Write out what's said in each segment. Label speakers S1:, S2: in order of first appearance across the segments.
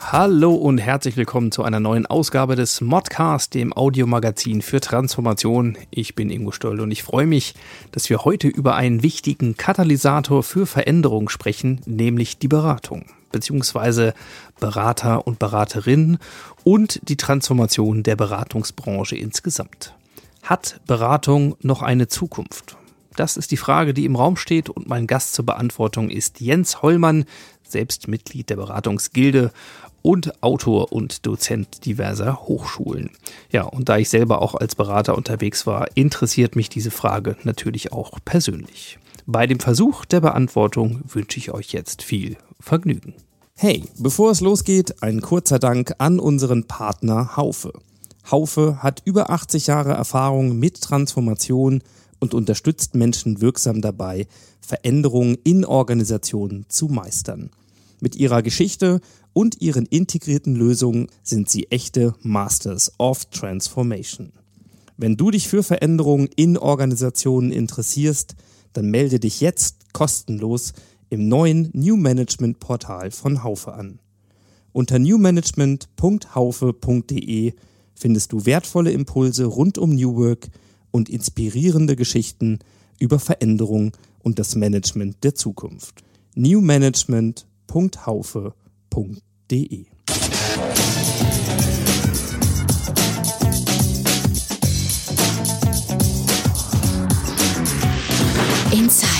S1: Hallo und herzlich willkommen zu einer neuen Ausgabe des Modcast, dem Audiomagazin für Transformation. Ich bin Ingo Stoll und ich freue mich, dass wir heute über einen wichtigen Katalysator für Veränderung sprechen, nämlich die Beratung beziehungsweise Berater und Beraterinnen und die Transformation der Beratungsbranche insgesamt. Hat Beratung noch eine Zukunft? Das ist die Frage, die im Raum steht und mein Gast zur Beantwortung ist Jens Hollmann, selbst Mitglied der Beratungsgilde und Autor und Dozent diverser Hochschulen. Ja, und da ich selber auch als Berater unterwegs war, interessiert mich diese Frage natürlich auch persönlich. Bei dem Versuch der Beantwortung wünsche ich euch jetzt viel Vergnügen. Hey, bevor es losgeht, ein kurzer Dank an unseren Partner Haufe. Haufe hat über 80 Jahre Erfahrung mit Transformation und unterstützt Menschen wirksam dabei, Veränderungen in Organisationen zu meistern. Mit ihrer Geschichte und ihren integrierten Lösungen sind sie echte Masters of Transformation. Wenn du dich für Veränderungen in Organisationen interessierst, dann melde dich jetzt kostenlos im neuen New Management Portal von Haufe an. Unter newmanagement.haufe.de findest du wertvolle Impulse rund um New Work und inspirierende Geschichten über Veränderung und das Management der Zukunft. newmanagement.haufe.de
S2: Insights.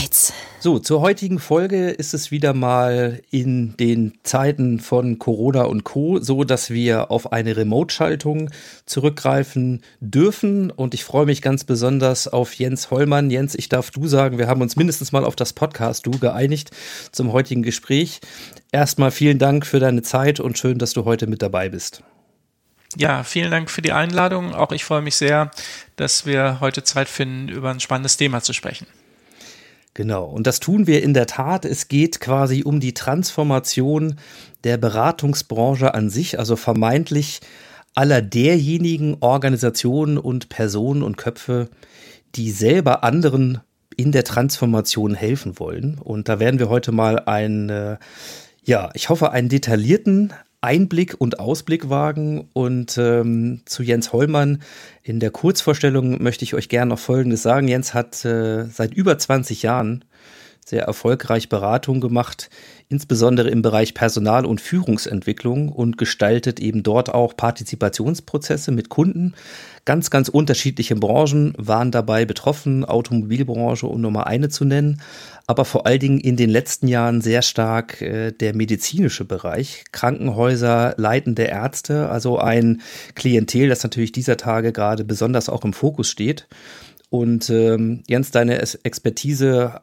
S1: So, zur heutigen Folge ist es wieder mal in den Zeiten von Corona und Co. so, dass wir auf eine Remote-Schaltung zurückgreifen dürfen. Und ich freue mich ganz besonders auf Jens Hollmann. Jens, ich darf du sagen, wir haben uns mindestens mal auf das Podcast du geeinigt zum heutigen Gespräch. Erstmal vielen Dank für deine Zeit und schön, dass du heute mit dabei bist.
S3: Ja, vielen Dank für die Einladung. Auch ich freue mich sehr, dass wir heute Zeit finden, über ein spannendes Thema zu sprechen.
S1: Genau, und das tun wir in der Tat. Es geht quasi um die Transformation der Beratungsbranche an sich, also vermeintlich aller derjenigen Organisationen und Personen und Köpfe, die selber anderen in der Transformation helfen wollen. Und da werden wir heute mal einen, äh, ja, ich hoffe, einen detaillierten Einblick und Ausblick wagen. Und ähm, zu Jens Hollmann in der Kurzvorstellung möchte ich euch gerne noch Folgendes sagen. Jens hat äh, seit über 20 Jahren sehr erfolgreich Beratung gemacht, insbesondere im Bereich Personal- und Führungsentwicklung und gestaltet eben dort auch Partizipationsprozesse mit Kunden. Ganz, ganz unterschiedliche Branchen waren dabei betroffen, Automobilbranche, um nur mal eine zu nennen, aber vor allen Dingen in den letzten Jahren sehr stark äh, der medizinische Bereich, Krankenhäuser, leitende Ärzte, also ein Klientel, das natürlich dieser Tage gerade besonders auch im Fokus steht. Und ähm, Jens, deine Expertise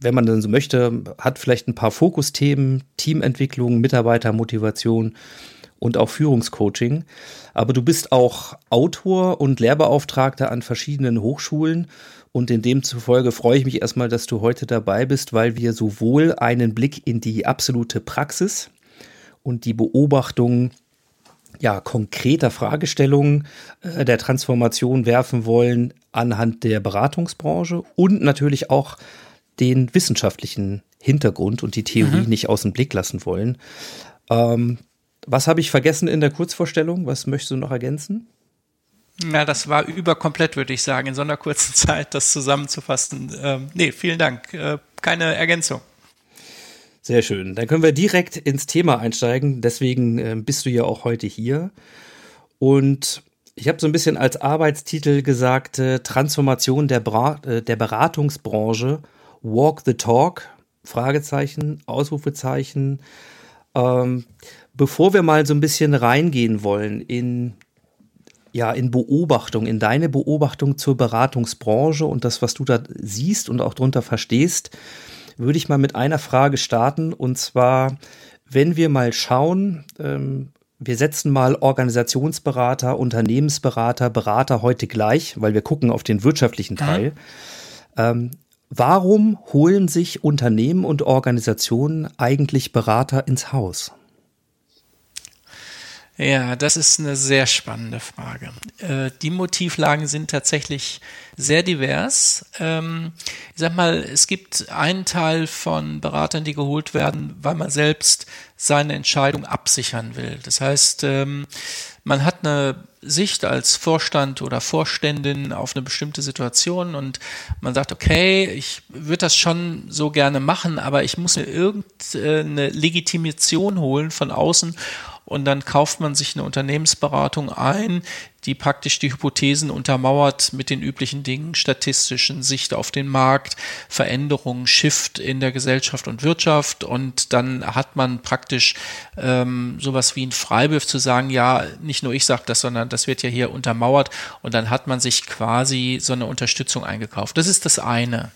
S1: wenn man dann so möchte, hat vielleicht ein paar Fokusthemen, Teamentwicklung, Mitarbeitermotivation und auch Führungscoaching. Aber du bist auch Autor und Lehrbeauftragter an verschiedenen Hochschulen. Und in dem zufolge freue ich mich erstmal, dass du heute dabei bist, weil wir sowohl einen Blick in die absolute Praxis und die Beobachtung ja, konkreter Fragestellungen äh, der Transformation werfen wollen anhand der Beratungsbranche und natürlich auch den wissenschaftlichen Hintergrund und die Theorie mhm. nicht aus dem Blick lassen wollen. Ähm, was habe ich vergessen in der Kurzvorstellung? Was möchtest du noch ergänzen?
S3: Ja, das war überkomplett, würde ich sagen, in so einer kurzen Zeit das zusammenzufassen. Ähm, nee, vielen Dank. Äh, keine Ergänzung.
S1: Sehr schön. Dann können wir direkt ins Thema einsteigen. Deswegen äh, bist du ja auch heute hier. Und ich habe so ein bisschen als Arbeitstitel gesagt, äh, Transformation der, Bra äh, der Beratungsbranche Walk the Talk? Fragezeichen, Ausrufezeichen. Ähm, bevor wir mal so ein bisschen reingehen wollen in ja, in Beobachtung, in deine Beobachtung zur Beratungsbranche und das, was du da siehst und auch drunter verstehst, würde ich mal mit einer Frage starten. Und zwar, wenn wir mal schauen, ähm, wir setzen mal Organisationsberater, Unternehmensberater, Berater heute gleich, weil wir gucken auf den wirtschaftlichen Teil. Ähm, warum holen sich Unternehmen und Organisationen eigentlich Berater ins Haus?
S3: Ja, das ist eine sehr spannende Frage. Äh, die Motivlagen sind tatsächlich sehr divers. Ähm, ich sag mal, es gibt einen Teil von Beratern, die geholt werden, weil man selbst seine Entscheidung absichern will. Das heißt, ähm, man hat eine Sicht als Vorstand oder Vorständin auf eine bestimmte Situation und man sagt, okay, ich würde das schon so gerne machen, aber ich muss mir irgendeine Legitimation holen von außen und dann kauft man sich eine Unternehmensberatung ein, die praktisch die Hypothesen untermauert mit den üblichen Dingen, statistischen Sicht auf den Markt, Veränderungen, Shift in der Gesellschaft und Wirtschaft und dann hat man praktisch ähm, sowas wie ein Freibrief zu sagen, ja, nicht nur ich sage das, sondern das wird ja hier untermauert und dann hat man sich quasi so eine Unterstützung eingekauft. Das ist das eine.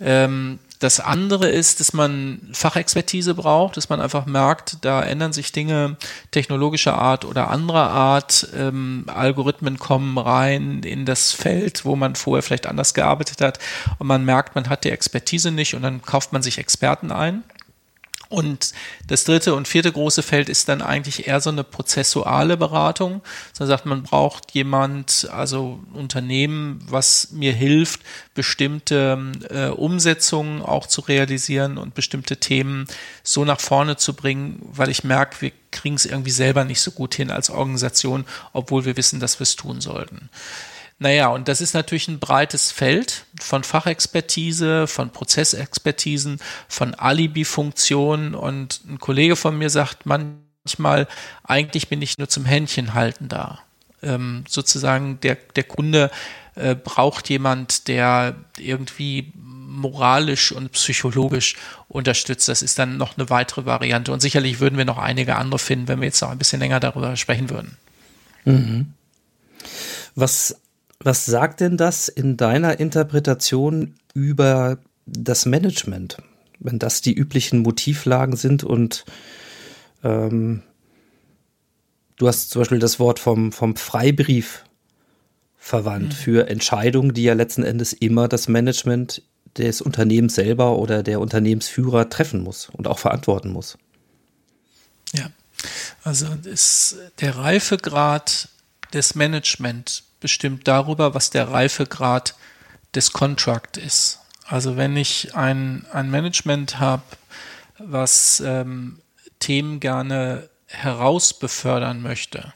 S3: Ähm, das andere ist, dass man Fachexpertise braucht, dass man einfach merkt, da ändern sich Dinge technologischer Art oder anderer Art. Ähm, Algorithmen kommen rein in das Feld, wo man vorher vielleicht anders gearbeitet hat und man merkt, man hat die Expertise nicht und dann kauft man sich Experten ein. Und das dritte und vierte große Feld ist dann eigentlich eher so eine prozessuale Beratung. Man sagt, man braucht jemand, also Unternehmen, was mir hilft, bestimmte äh, Umsetzungen auch zu realisieren und bestimmte Themen so nach vorne zu bringen, weil ich merke, wir kriegen es irgendwie selber nicht so gut hin als Organisation, obwohl wir wissen, dass wir es tun sollten. Naja, und das ist natürlich ein breites Feld von Fachexpertise, von Prozessexpertisen, von Alibi-Funktionen. Und ein Kollege von mir sagt manchmal, eigentlich bin ich nur zum Händchen halten da. Ähm, sozusagen der, der Kunde äh, braucht jemand, der irgendwie moralisch und psychologisch unterstützt. Das ist dann noch eine weitere Variante. Und sicherlich würden wir noch einige andere finden, wenn wir jetzt noch ein bisschen länger darüber sprechen würden.
S1: Mhm. Was was sagt denn das in deiner Interpretation über das Management, wenn das die üblichen Motivlagen sind und ähm, du hast zum Beispiel das Wort vom, vom Freibrief verwandt mhm. für Entscheidungen, die ja letzten Endes immer das Management des Unternehmens selber oder der Unternehmensführer treffen muss und auch verantworten muss.
S3: Ja, also ist der Reifegrad des Management bestimmt darüber, was der Reifegrad des Contract ist. Also wenn ich ein, ein Management habe, was ähm, Themen gerne herausbefördern möchte,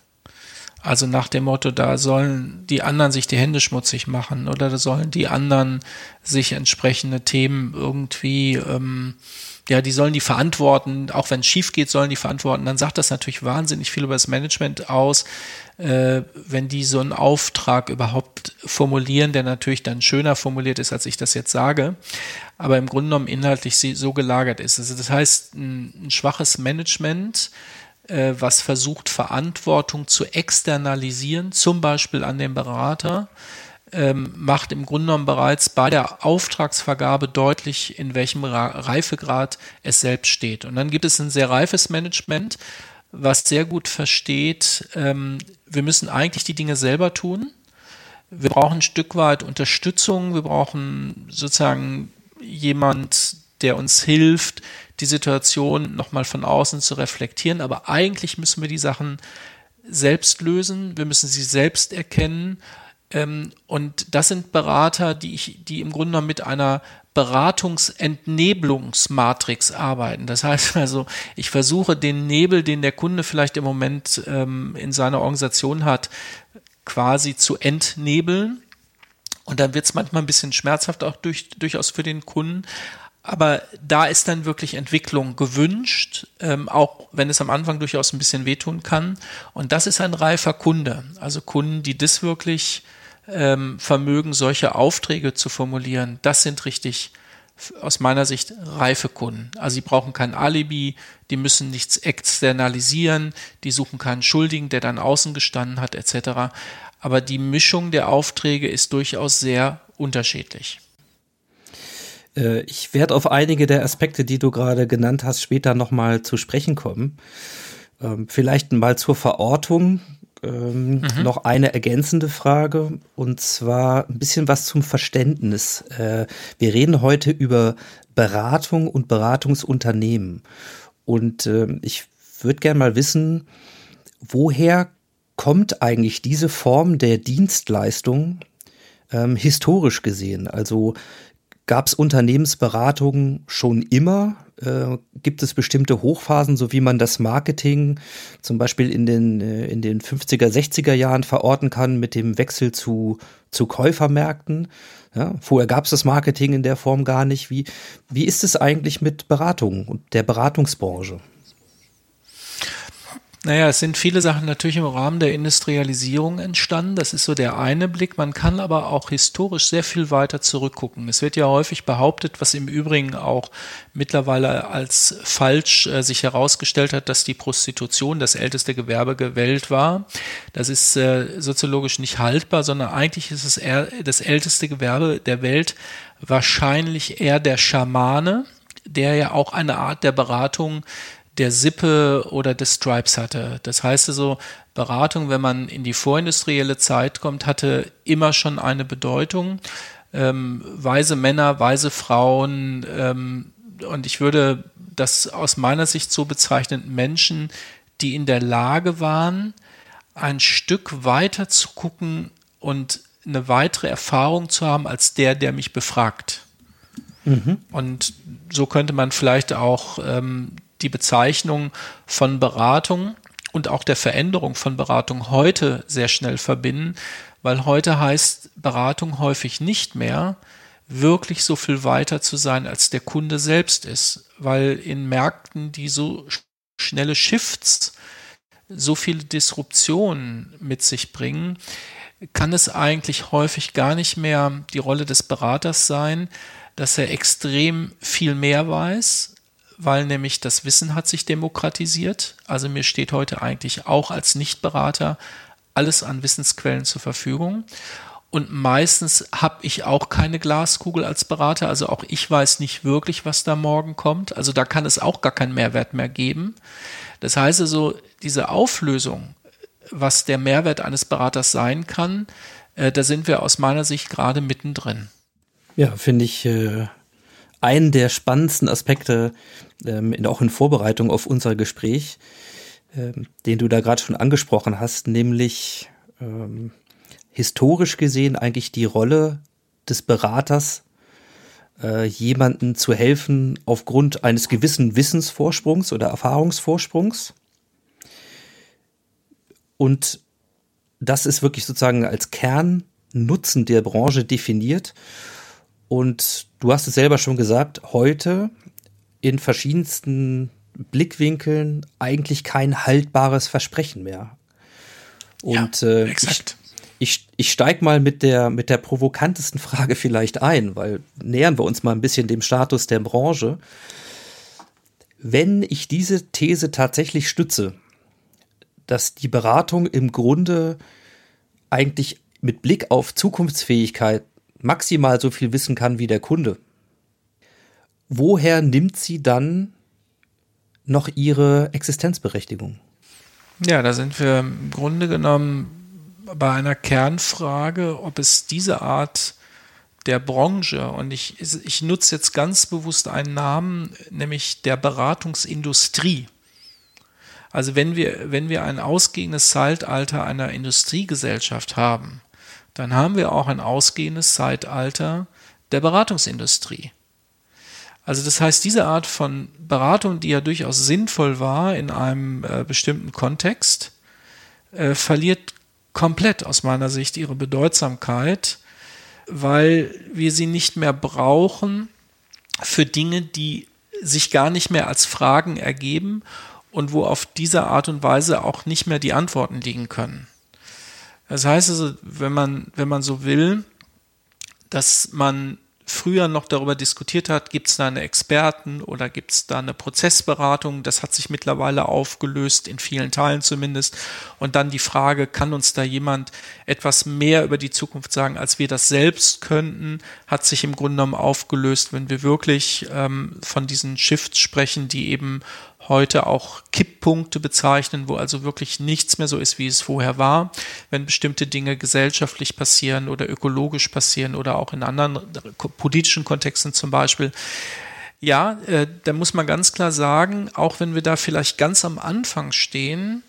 S3: also nach dem Motto, da sollen die anderen sich die Hände schmutzig machen oder da sollen die anderen sich entsprechende Themen irgendwie ähm, ja, die sollen die verantworten, auch wenn es schief geht, sollen die verantworten, dann sagt das natürlich wahnsinnig viel über das Management aus, äh, wenn die so einen Auftrag überhaupt formulieren, der natürlich dann schöner formuliert ist, als ich das jetzt sage, aber im Grunde genommen inhaltlich so gelagert ist. Also das heißt, ein, ein schwaches Management, äh, was versucht, Verantwortung zu externalisieren, zum Beispiel an den Berater, ähm, macht im Grunde genommen bereits bei der Auftragsvergabe deutlich, in welchem Reifegrad es selbst steht. Und dann gibt es ein sehr reifes Management, was sehr gut versteht, ähm, wir müssen eigentlich die Dinge selber tun. Wir brauchen ein Stück weit Unterstützung. Wir brauchen sozusagen jemand, der uns hilft, die Situation nochmal von außen zu reflektieren. Aber eigentlich müssen wir die Sachen selbst lösen. Wir müssen sie selbst erkennen ähm, und das sind Berater, die ich, die im Grunde mit einer Beratungsentnebelungsmatrix arbeiten. Das heißt also, ich versuche den Nebel, den der Kunde vielleicht im Moment ähm, in seiner Organisation hat, quasi zu entnebeln. Und dann wird es manchmal ein bisschen schmerzhaft auch durch, durchaus für den Kunden. Aber da ist dann wirklich Entwicklung gewünscht, ähm, auch wenn es am Anfang durchaus ein bisschen wehtun kann. Und das ist ein reifer Kunde. Also Kunden, die das wirklich ähm, vermögen, solche Aufträge zu formulieren, das sind richtig aus meiner Sicht reife Kunden. Also sie brauchen kein Alibi, die müssen nichts externalisieren, die suchen keinen Schuldigen, der dann außen gestanden hat, etc. Aber die Mischung der Aufträge ist durchaus sehr unterschiedlich.
S1: Äh, ich werde auf einige der Aspekte, die du gerade genannt hast, später nochmal zu sprechen kommen. Ähm, vielleicht mal zur Verortung ähm, mhm. noch eine ergänzende Frage und zwar ein bisschen was zum Verständnis. Äh, wir reden heute über Beratung und Beratungsunternehmen und äh, ich würde gerne mal wissen, woher kommt eigentlich diese Form der Dienstleistung ähm, historisch gesehen? Also gab es Unternehmensberatungen schon immer? Äh, gibt es bestimmte Hochphasen, so wie man das Marketing zum Beispiel in den, äh, in den 50er, 60er Jahren verorten kann mit dem Wechsel zu, zu Käufermärkten? Ja, vorher gab es das Marketing in der Form gar nicht. Wie, wie ist es eigentlich mit Beratung und der Beratungsbranche?
S3: Naja, es sind viele Sachen natürlich im Rahmen der Industrialisierung entstanden. Das ist so der eine Blick. Man kann aber auch historisch sehr viel weiter zurückgucken. Es wird ja häufig behauptet, was im Übrigen auch mittlerweile als falsch äh, sich herausgestellt hat, dass die Prostitution das älteste Gewerbe der Welt war. Das ist äh, soziologisch nicht haltbar, sondern eigentlich ist es eher das älteste Gewerbe der Welt wahrscheinlich eher der Schamane, der ja auch eine Art der Beratung der Sippe oder des Stripes hatte. Das heißt also, Beratung, wenn man in die vorindustrielle Zeit kommt, hatte immer schon eine Bedeutung. Ähm, weise Männer, weise Frauen, ähm, und ich würde das aus meiner Sicht so bezeichnen, Menschen, die in der Lage waren, ein Stück weiter zu gucken und eine weitere Erfahrung zu haben als der, der mich befragt. Mhm. Und so könnte man vielleicht auch ähm, die Bezeichnung von Beratung und auch der Veränderung von Beratung heute sehr schnell verbinden, weil heute heißt Beratung häufig nicht mehr, wirklich so viel weiter zu sein, als der Kunde selbst ist, weil in Märkten, die so schnelle Shifts, so viele Disruptionen mit sich bringen, kann es eigentlich häufig gar nicht mehr die Rolle des Beraters sein, dass er extrem viel mehr weiß, weil nämlich das Wissen hat sich demokratisiert. Also mir steht heute eigentlich auch als Nichtberater alles an Wissensquellen zur Verfügung. Und meistens habe ich auch keine Glaskugel als Berater. Also auch ich weiß nicht wirklich, was da morgen kommt. Also da kann es auch gar keinen Mehrwert mehr geben. Das heißt also, diese Auflösung, was der Mehrwert eines Beraters sein kann, äh, da sind wir aus meiner Sicht gerade mittendrin.
S1: Ja, finde ich äh, einen der spannendsten Aspekte, ähm, auch in Vorbereitung auf unser Gespräch, ähm, den du da gerade schon angesprochen hast, nämlich ähm, historisch gesehen eigentlich die Rolle des Beraters, äh, jemanden zu helfen aufgrund eines gewissen Wissensvorsprungs oder Erfahrungsvorsprungs. Und das ist wirklich sozusagen als Kernnutzen der Branche definiert. Und du hast es selber schon gesagt, heute in verschiedensten Blickwinkeln eigentlich kein haltbares Versprechen mehr. Und ja, äh, ich, ich, ich steig mal mit der, mit der provokantesten Frage vielleicht ein, weil nähern wir uns mal ein bisschen dem Status der Branche. Wenn ich diese These tatsächlich stütze, dass die Beratung im Grunde eigentlich mit Blick auf Zukunftsfähigkeit maximal so viel wissen kann wie der Kunde. Woher nimmt sie dann noch ihre Existenzberechtigung?
S3: Ja, da sind wir im Grunde genommen bei einer Kernfrage, ob es diese Art der Branche, und ich, ich nutze jetzt ganz bewusst einen Namen, nämlich der Beratungsindustrie. Also wenn wir, wenn wir ein ausgehendes Zeitalter einer Industriegesellschaft haben, dann haben wir auch ein ausgehendes Zeitalter der Beratungsindustrie. Also das heißt, diese Art von Beratung, die ja durchaus sinnvoll war in einem äh, bestimmten Kontext, äh, verliert komplett aus meiner Sicht ihre Bedeutsamkeit, weil wir sie nicht mehr brauchen für Dinge, die sich gar nicht mehr als Fragen ergeben und wo auf diese Art und Weise auch nicht mehr die Antworten liegen können. Das heißt also, wenn man, wenn man so will, dass man früher noch darüber diskutiert hat, gibt es da eine Experten oder gibt es da eine Prozessberatung? Das hat sich mittlerweile aufgelöst, in vielen Teilen zumindest. Und dann die Frage, kann uns da jemand etwas mehr über die Zukunft sagen, als wir das selbst könnten, hat sich im Grunde genommen aufgelöst, wenn wir wirklich ähm, von diesen Shifts sprechen, die eben heute auch Kipppunkte bezeichnen, wo also wirklich nichts mehr so ist, wie es vorher war, wenn bestimmte Dinge gesellschaftlich passieren oder ökologisch passieren oder auch in anderen politischen Kontexten zum Beispiel. Ja, äh, da muss man ganz klar sagen, auch wenn wir da vielleicht ganz am Anfang stehen,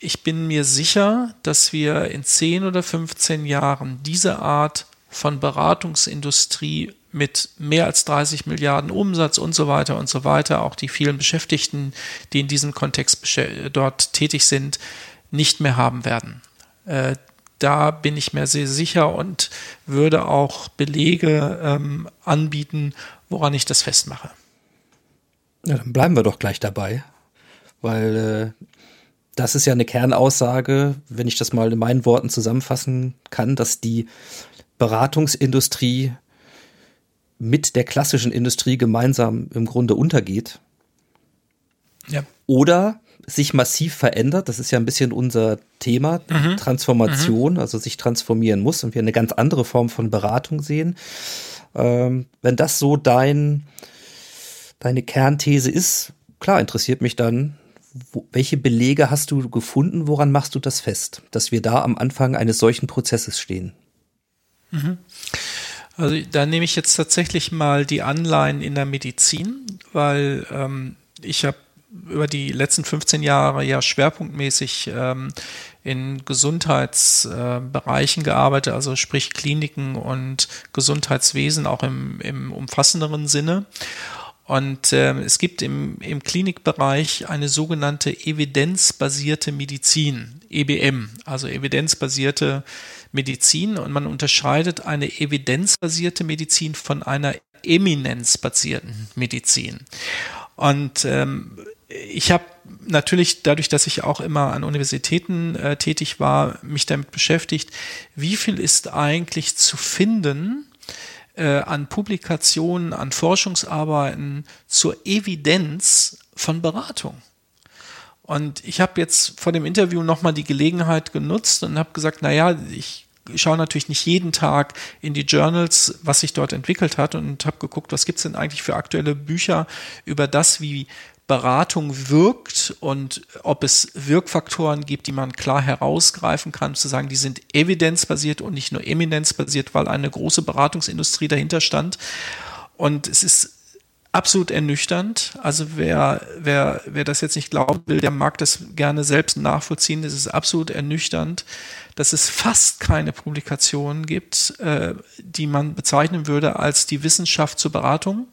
S3: ich bin mir sicher, dass wir in 10 oder 15 Jahren diese Art von Beratungsindustrie mit mehr als 30 Milliarden Umsatz und so weiter und so weiter, auch die vielen Beschäftigten, die in diesem Kontext dort tätig sind, nicht mehr haben werden. Äh, da bin ich mir sehr sicher und würde auch Belege ähm, anbieten, woran ich das festmache.
S1: Ja, dann bleiben wir doch gleich dabei, weil äh, das ist ja eine Kernaussage, wenn ich das mal in meinen Worten zusammenfassen kann, dass die Beratungsindustrie mit der klassischen Industrie gemeinsam im Grunde untergeht. Ja. Oder sich massiv verändert. Das ist ja ein bisschen unser Thema, mhm. Transformation, mhm. also sich transformieren muss und wir eine ganz andere Form von Beratung sehen. Ähm, wenn das so dein, deine Kernthese ist, klar, interessiert mich dann, wo, welche Belege hast du gefunden, woran machst du das fest, dass wir da am Anfang eines solchen Prozesses stehen?
S3: Mhm. Also da nehme ich jetzt tatsächlich mal die Anleihen in der Medizin, weil ähm, ich habe über die letzten 15 Jahre ja schwerpunktmäßig ähm, in Gesundheitsbereichen äh, gearbeitet, also sprich Kliniken und Gesundheitswesen auch im, im umfassenderen Sinne. Und äh, es gibt im, im Klinikbereich eine sogenannte evidenzbasierte Medizin, EBM, also evidenzbasierte Medizin. Und man unterscheidet eine evidenzbasierte Medizin von einer eminenzbasierten Medizin. Und ähm, ich habe natürlich dadurch, dass ich auch immer an Universitäten äh, tätig war, mich damit beschäftigt, wie viel ist eigentlich zu finden äh, an Publikationen, an Forschungsarbeiten zur Evidenz von Beratung. Und ich habe jetzt vor dem Interview nochmal die Gelegenheit genutzt und habe gesagt, naja, ich schaue natürlich nicht jeden Tag in die Journals, was sich dort entwickelt hat und habe geguckt, was gibt es denn eigentlich für aktuelle Bücher über das, wie Beratung wirkt und ob es Wirkfaktoren gibt, die man klar herausgreifen kann, zu sagen, die sind evidenzbasiert und nicht nur eminenzbasiert, weil eine große Beratungsindustrie dahinter stand. Und es ist absolut ernüchternd. Also wer, wer, wer das jetzt nicht glauben will, der mag das gerne selbst nachvollziehen. Es ist absolut ernüchternd, dass es fast keine Publikationen gibt, äh, die man bezeichnen würde als die Wissenschaft zur Beratung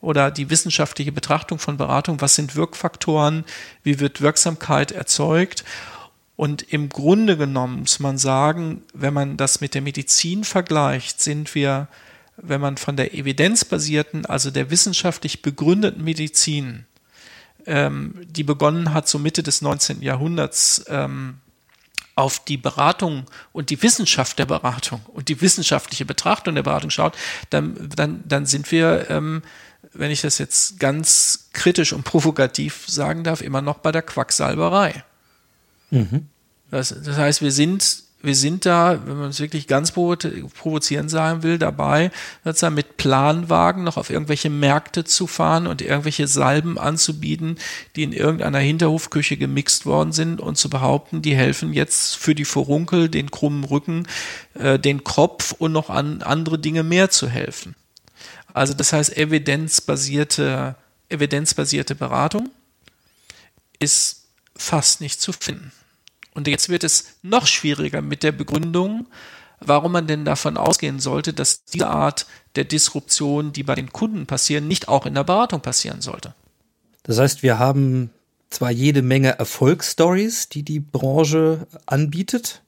S3: oder die wissenschaftliche Betrachtung von Beratung, was sind Wirkfaktoren, wie wird Wirksamkeit erzeugt. Und im Grunde genommen muss man sagen, wenn man das mit der Medizin vergleicht, sind wir, wenn man von der evidenzbasierten, also der wissenschaftlich begründeten Medizin, ähm, die begonnen hat so Mitte des 19. Jahrhunderts, ähm, auf die Beratung und die Wissenschaft der Beratung und die wissenschaftliche Betrachtung der Beratung schaut, dann, dann, dann sind wir ähm, wenn ich das jetzt ganz kritisch und provokativ sagen darf, immer noch bei der Quacksalberei. Mhm. Das, das heißt, wir sind wir sind da, wenn man es wirklich ganz provozierend sagen will, dabei, sozusagen mit Planwagen noch auf irgendwelche Märkte zu fahren und irgendwelche Salben anzubieten, die in irgendeiner Hinterhofküche gemixt worden sind und zu behaupten, die helfen jetzt für die Furunkel, den krummen Rücken, äh, den Kopf und noch an andere Dinge mehr zu helfen. Also das heißt, evidenzbasierte, evidenzbasierte Beratung ist fast nicht zu finden. Und jetzt wird es noch schwieriger mit der Begründung, warum man denn davon ausgehen sollte, dass diese Art der Disruption, die bei den Kunden passieren, nicht auch in der Beratung passieren sollte.
S1: Das heißt, wir haben zwar jede Menge Erfolgsstories, die die Branche anbietet,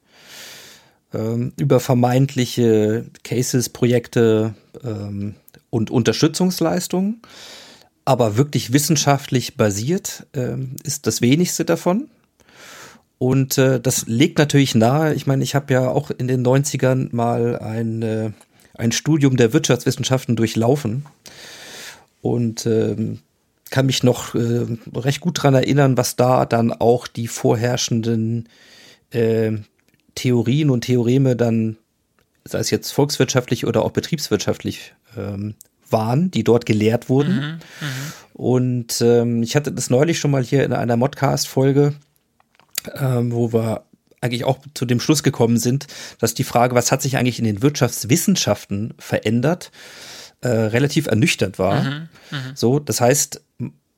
S1: ähm, über vermeintliche Cases, Projekte, ähm, und Unterstützungsleistungen. Aber wirklich wissenschaftlich basiert äh, ist das wenigste davon. Und äh, das legt natürlich nahe, ich meine, ich habe ja auch in den 90ern mal ein, äh, ein Studium der Wirtschaftswissenschaften durchlaufen. Und ähm, kann mich noch äh, recht gut dran erinnern, was da dann auch die vorherrschenden äh, Theorien und Theoreme dann, sei es jetzt volkswirtschaftlich oder auch betriebswirtschaftlich, ähm, waren, die dort gelehrt wurden. Mhm, und ähm, ich hatte das neulich schon mal hier in einer Modcast-Folge, ähm, wo wir eigentlich auch zu dem Schluss gekommen sind, dass die Frage, was hat sich eigentlich in den Wirtschaftswissenschaften verändert, äh, relativ ernüchternd war. Mhm, mh. So, das heißt,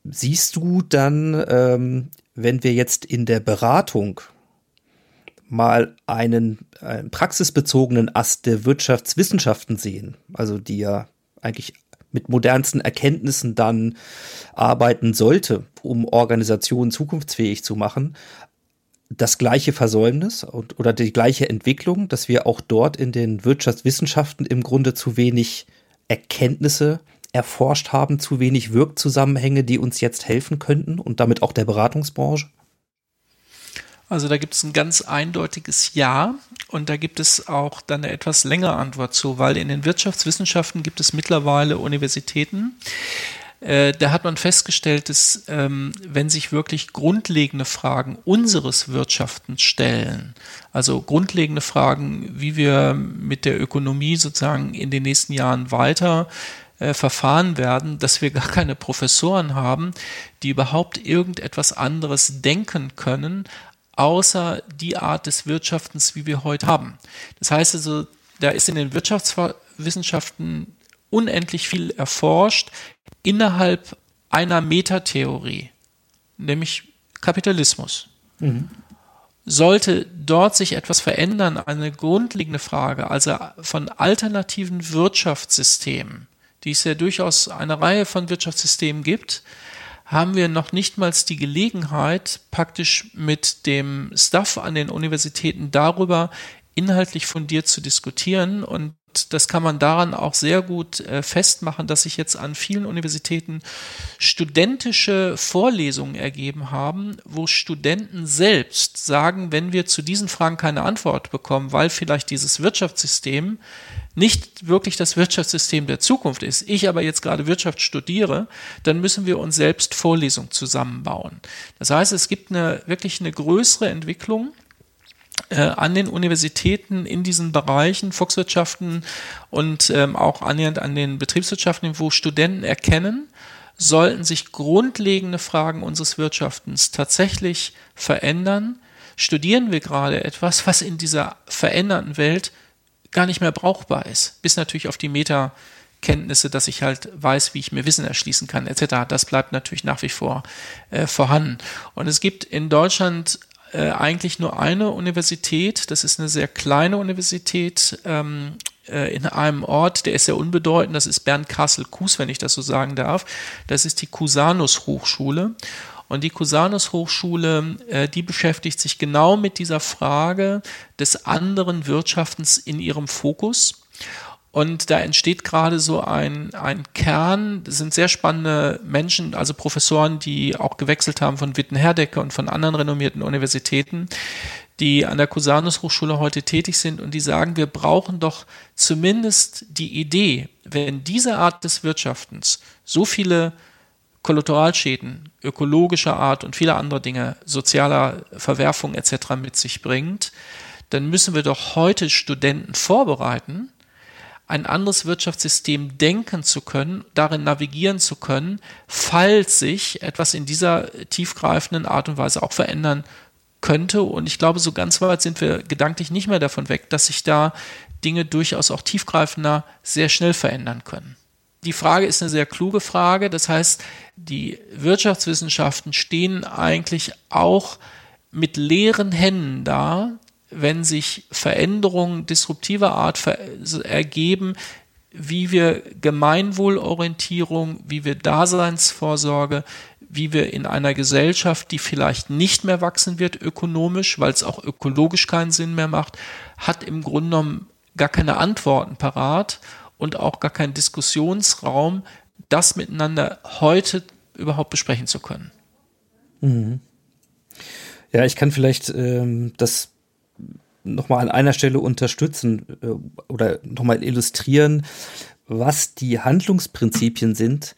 S1: siehst du dann, ähm, wenn wir jetzt in der Beratung mal einen, einen praxisbezogenen Ast der Wirtschaftswissenschaften sehen, also die ja eigentlich mit modernsten Erkenntnissen dann arbeiten sollte, um Organisationen zukunftsfähig zu machen, das gleiche Versäumnis und, oder die gleiche Entwicklung, dass wir auch dort in den Wirtschaftswissenschaften im Grunde zu wenig Erkenntnisse erforscht haben, zu wenig Wirkzusammenhänge, die uns jetzt helfen könnten und damit auch der Beratungsbranche?
S3: Also da gibt es ein ganz eindeutiges Ja und da gibt es auch dann eine etwas längere Antwort zu, weil in den Wirtschaftswissenschaften gibt es mittlerweile Universitäten, äh, da hat man festgestellt, dass ähm, wenn sich wirklich grundlegende Fragen unseres Wirtschaftens stellen, also grundlegende Fragen, wie wir mit der Ökonomie sozusagen in den nächsten Jahren weiter äh, verfahren werden, dass wir gar keine Professoren haben, die überhaupt irgendetwas anderes denken können, außer die Art des Wirtschaftens, wie wir heute haben. Das heißt also, da ist in den Wirtschaftswissenschaften unendlich viel erforscht innerhalb einer Metatheorie, nämlich Kapitalismus. Mhm. Sollte dort sich etwas verändern, eine grundlegende Frage, also von alternativen Wirtschaftssystemen, die es ja durchaus eine Reihe von Wirtschaftssystemen gibt, haben wir noch nicht mal die Gelegenheit, praktisch mit dem Staff an den Universitäten darüber inhaltlich fundiert zu diskutieren und das kann man daran auch sehr gut äh, festmachen, dass sich jetzt an vielen Universitäten studentische Vorlesungen ergeben haben, wo Studenten selbst sagen, wenn wir zu diesen Fragen keine Antwort bekommen, weil vielleicht dieses Wirtschaftssystem nicht wirklich das Wirtschaftssystem der Zukunft ist, ich aber jetzt gerade Wirtschaft studiere, dann müssen wir uns selbst Vorlesungen zusammenbauen. Das heißt, es gibt eine wirklich eine größere Entwicklung an den Universitäten in diesen Bereichen, Volkswirtschaften und ähm, auch annähernd an den Betriebswirtschaften, wo Studenten erkennen, sollten sich grundlegende Fragen unseres Wirtschaftens tatsächlich verändern, studieren wir gerade etwas, was in dieser veränderten Welt gar nicht mehr brauchbar ist. Bis natürlich auf die Metakenntnisse, dass ich halt weiß, wie ich mir Wissen erschließen kann, etc. Das bleibt natürlich nach wie vor äh, vorhanden. Und es gibt in Deutschland äh, eigentlich nur eine Universität, das ist eine sehr kleine Universität ähm, äh, in einem Ort, der ist sehr unbedeutend, das ist Bernkastel-Kues, wenn ich das so sagen darf. Das ist die Cusanus Hochschule. Und die Cusanus Hochschule, äh, die beschäftigt sich genau mit dieser Frage des anderen Wirtschaftens in ihrem Fokus. Und da entsteht gerade so ein, ein Kern, das sind sehr spannende Menschen, also Professoren, die auch gewechselt haben von Witten-Herdecke und von anderen renommierten Universitäten, die an der Cusanus Hochschule heute tätig sind und die sagen, wir brauchen doch zumindest die Idee, wenn diese Art des Wirtschaftens so viele Kollateralschäden ökologischer Art und viele andere Dinge, sozialer Verwerfung etc. mit sich bringt, dann müssen wir doch heute Studenten vorbereiten, ein anderes Wirtschaftssystem denken zu können, darin navigieren zu können, falls sich etwas in dieser tiefgreifenden Art und Weise auch verändern könnte. Und ich glaube, so ganz weit sind wir gedanklich nicht mehr davon weg, dass sich da Dinge durchaus auch tiefgreifender sehr schnell verändern können. Die Frage ist eine sehr kluge Frage. Das heißt, die Wirtschaftswissenschaften stehen eigentlich auch mit leeren Händen da, wenn sich Veränderungen disruptiver Art ergeben, wie wir Gemeinwohlorientierung, wie wir Daseinsvorsorge, wie wir in einer Gesellschaft, die vielleicht nicht mehr wachsen wird ökonomisch, weil es auch ökologisch keinen Sinn mehr macht, hat im Grunde genommen gar keine Antworten parat und auch gar keinen Diskussionsraum, das miteinander heute überhaupt besprechen zu können.
S1: Mhm. Ja, ich kann vielleicht ähm, das nochmal an einer Stelle unterstützen äh, oder nochmal illustrieren, was die Handlungsprinzipien sind,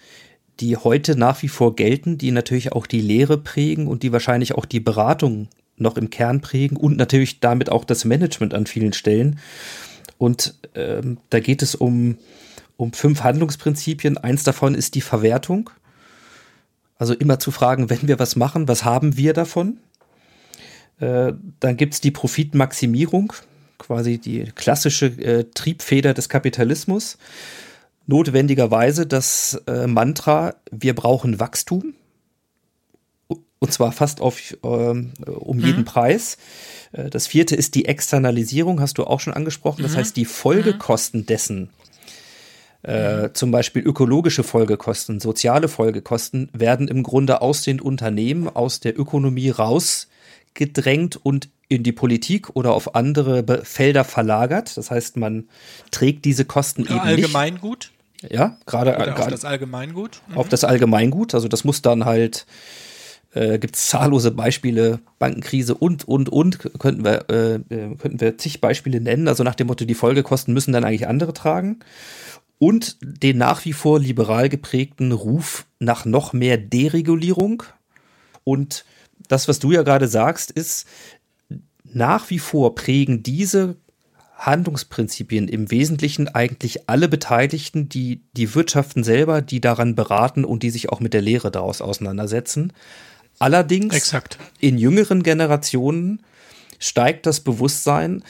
S1: die heute nach wie vor gelten, die natürlich auch die Lehre prägen und die wahrscheinlich auch die Beratung noch im Kern prägen und natürlich damit auch das Management an vielen Stellen. Und ähm, da geht es um, um fünf Handlungsprinzipien. Eins davon ist die Verwertung. Also immer zu fragen, wenn wir was machen, was haben wir davon? Äh, dann gibt's die Profitmaximierung, quasi die klassische äh, Triebfeder des Kapitalismus. Notwendigerweise das äh, Mantra, wir brauchen Wachstum. Und zwar fast auf, ähm, um jeden mhm. Preis. Äh, das vierte ist die Externalisierung, hast du auch schon angesprochen. Das mhm. heißt, die Folgekosten dessen, äh, zum Beispiel ökologische Folgekosten, soziale Folgekosten, werden im Grunde aus den Unternehmen, aus der Ökonomie rausgedrängt und in die Politik oder auf andere Felder verlagert. Das heißt, man trägt diese Kosten
S3: ja,
S1: eben
S3: Allgemeingut?
S1: nicht. Ja, gerade
S3: auf das Allgemeingut.
S1: Mhm. Auf das Allgemeingut. Also das muss dann halt äh, gibt es zahllose Beispiele, Bankenkrise und, und, und, könnten wir, äh, äh, könnten wir zig Beispiele nennen. Also nach dem Motto, die Folgekosten müssen dann eigentlich andere tragen. Und den nach wie vor liberal geprägten Ruf nach noch mehr Deregulierung. Und das, was du ja gerade sagst, ist, nach wie vor prägen diese Handlungsprinzipien im Wesentlichen eigentlich alle Beteiligten, die die Wirtschaften selber, die daran beraten und die sich auch mit der Lehre daraus auseinandersetzen. Allerdings
S3: Exakt.
S1: in jüngeren Generationen steigt das Bewusstsein,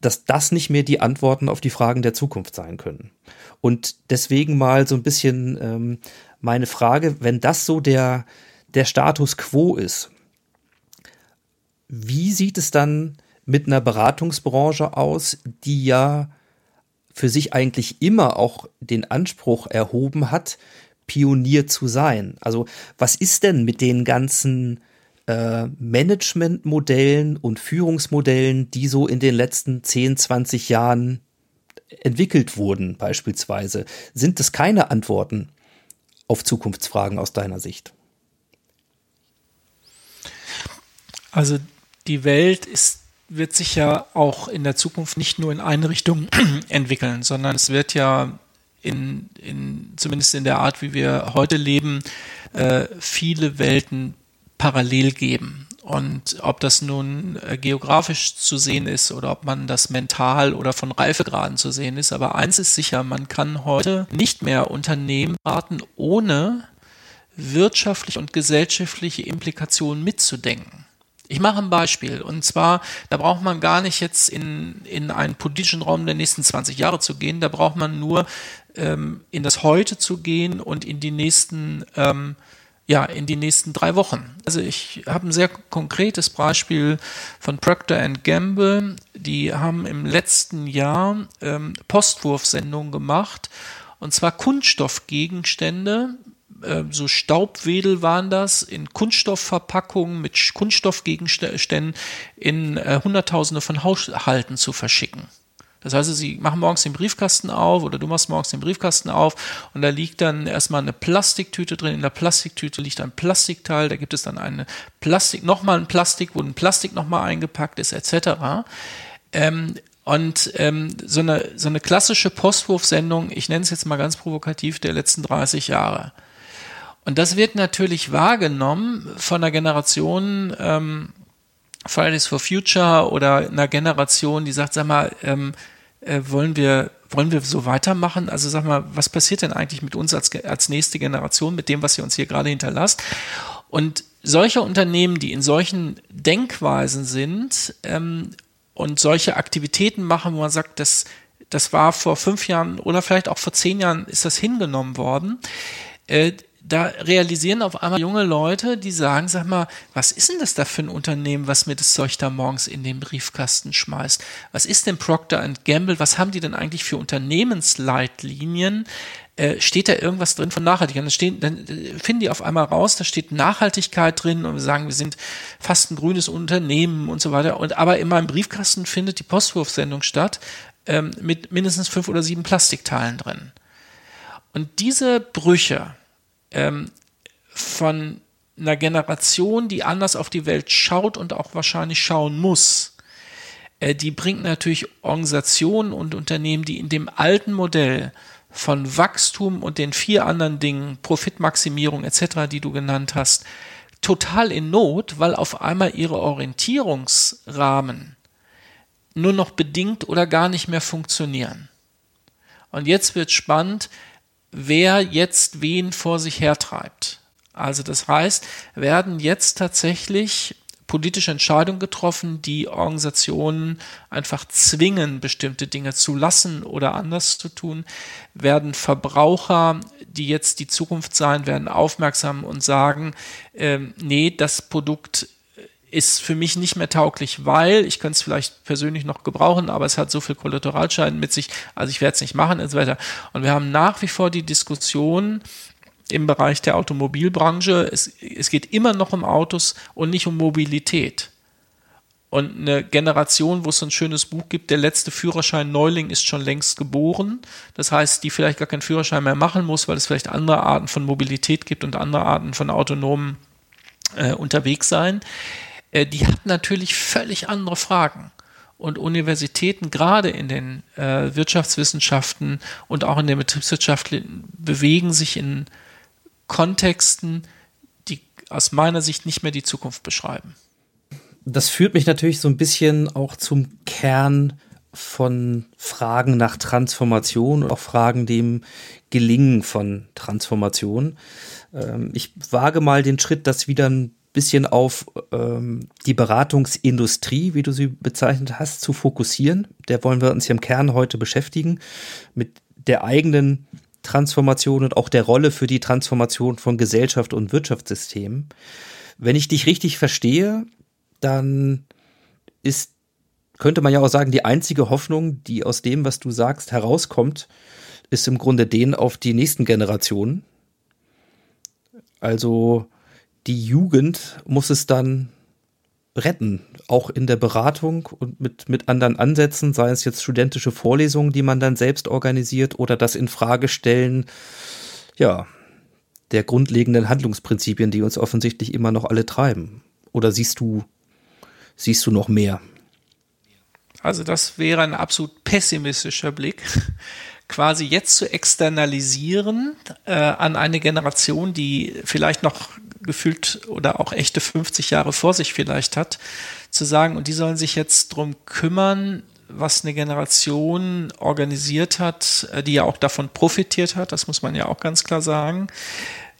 S1: dass das nicht mehr die Antworten auf die Fragen der Zukunft sein können. Und deswegen mal so ein bisschen ähm, meine Frage, wenn das so der, der Status quo ist, wie sieht es dann mit einer Beratungsbranche aus, die ja für sich eigentlich immer auch den Anspruch erhoben hat, Pionier zu sein. Also was ist denn mit den ganzen äh, Managementmodellen und Führungsmodellen, die so in den letzten 10, 20 Jahren entwickelt wurden beispielsweise? Sind es keine Antworten auf Zukunftsfragen aus deiner Sicht?
S3: Also die Welt ist wird sich ja auch in der Zukunft nicht nur in eine Richtung entwickeln, sondern es wird ja in, in, zumindest in der Art, wie wir heute leben, äh, viele Welten parallel geben. Und ob das nun äh, geografisch zu sehen ist oder ob man das mental oder von Reifegraden zu sehen ist, aber eins ist sicher, man kann heute nicht mehr Unternehmen beraten, ohne wirtschaftliche und gesellschaftliche Implikationen mitzudenken. Ich mache ein Beispiel. Und zwar, da braucht man gar nicht jetzt in, in einen politischen Raum der nächsten 20 Jahre zu gehen. Da braucht man nur ähm, in das Heute zu gehen und in die nächsten, ähm, ja, in die nächsten drei Wochen. Also ich habe ein sehr konkretes Beispiel von Procter Gamble. Die haben im letzten Jahr ähm, Postwurfsendungen gemacht. Und zwar Kunststoffgegenstände so Staubwedel waren das, in Kunststoffverpackungen mit Kunststoffgegenständen in äh, Hunderttausende von Haushalten zu verschicken. Das heißt, sie machen morgens den Briefkasten auf oder du machst morgens den Briefkasten auf und da liegt dann erstmal eine Plastiktüte drin. In der Plastiktüte liegt ein Plastikteil, da gibt es dann eine Plastik, nochmal ein Plastik, wo ein Plastik nochmal eingepackt ist, etc. Ähm, und ähm, so, eine, so eine klassische Postwurfsendung, ich nenne es jetzt mal ganz provokativ, der letzten 30 Jahre. Und das wird natürlich wahrgenommen von einer Generation ähm, Fridays for Future oder einer Generation, die sagt, sag mal, ähm, äh, wollen wir wollen wir so weitermachen? Also sag mal, was passiert denn eigentlich mit uns als, als nächste Generation, mit dem, was ihr uns hier gerade hinterlasst? Und solche Unternehmen, die in solchen Denkweisen sind ähm, und solche Aktivitäten machen, wo man sagt, das, das war vor fünf Jahren oder vielleicht auch vor zehn Jahren ist das hingenommen worden, äh, da realisieren auf einmal junge Leute, die sagen, sag mal, was ist denn das da für ein Unternehmen, was mir das Zeug da morgens in den Briefkasten schmeißt? Was ist denn Procter Gamble? Was haben die denn eigentlich für Unternehmensleitlinien? Äh, steht da irgendwas drin von Nachhaltigkeit? Dann, stehen, dann äh, finden die auf einmal raus, da steht Nachhaltigkeit drin und wir sagen, wir sind fast ein grünes Unternehmen und so weiter. Und aber in meinem Briefkasten findet die Postwurfsendung statt ähm, mit mindestens fünf oder sieben Plastikteilen drin. Und diese Brüche, ähm, von einer Generation, die anders auf die Welt schaut und auch wahrscheinlich schauen muss, äh, die bringt natürlich Organisationen und Unternehmen, die in dem alten Modell von Wachstum und den vier anderen Dingen, Profitmaximierung etc., die du genannt hast, total in Not, weil auf einmal ihre Orientierungsrahmen nur noch bedingt oder gar nicht mehr funktionieren. Und jetzt wird spannend, wer jetzt wen vor sich hertreibt. Also das heißt, werden jetzt tatsächlich politische Entscheidungen getroffen, die Organisationen einfach zwingen, bestimmte Dinge zu lassen oder anders zu tun, werden Verbraucher, die jetzt die Zukunft sein werden, aufmerksam und sagen, ähm, nee, das Produkt ist für mich nicht mehr tauglich, weil ich könnte es vielleicht persönlich noch gebrauchen, aber es hat so viel Kollateralscheiden mit sich, also ich werde es nicht machen und so weiter. Und wir haben nach wie vor die Diskussion, im Bereich der Automobilbranche. Es, es geht immer noch um Autos und nicht um Mobilität. Und eine Generation, wo es so ein schönes Buch gibt, der letzte Führerschein Neuling ist schon längst geboren. Das heißt, die vielleicht gar keinen Führerschein mehr machen muss, weil es vielleicht andere Arten von Mobilität gibt und andere Arten von autonomen äh, unterwegs sein. Äh, die hat natürlich völlig andere Fragen. Und Universitäten, gerade in den äh, Wirtschaftswissenschaften und auch in der Betriebswirtschaft, bewegen sich in Kontexten, die aus meiner Sicht nicht mehr die Zukunft beschreiben.
S1: Das führt mich natürlich so ein bisschen auch zum Kern von Fragen nach Transformation und auch Fragen dem Gelingen von Transformation. Ähm, ich wage mal den Schritt, das wieder ein bisschen auf ähm, die Beratungsindustrie, wie du sie bezeichnet hast, zu fokussieren. Der wollen wir uns hier im Kern heute beschäftigen, mit der eigenen Transformation und auch der Rolle für die Transformation von Gesellschaft und Wirtschaftssystemen. Wenn ich dich richtig verstehe, dann ist, könnte man ja auch sagen, die einzige Hoffnung, die aus dem, was du sagst, herauskommt, ist im Grunde den auf die nächsten Generationen. Also die Jugend muss es dann retten, auch in der Beratung und mit, mit anderen Ansätzen, sei es jetzt studentische Vorlesungen, die man dann selbst organisiert oder das in Frage stellen, ja, der grundlegenden Handlungsprinzipien, die uns offensichtlich immer noch alle treiben. Oder siehst du, siehst du noch mehr?
S3: Also das wäre ein absolut pessimistischer Blick, quasi jetzt zu externalisieren äh, an eine Generation, die vielleicht noch gefühlt oder auch echte 50 Jahre vor sich vielleicht hat, zu sagen, und die sollen sich jetzt drum kümmern, was eine Generation organisiert hat, äh, die ja auch davon profitiert hat, das muss man ja auch ganz klar sagen.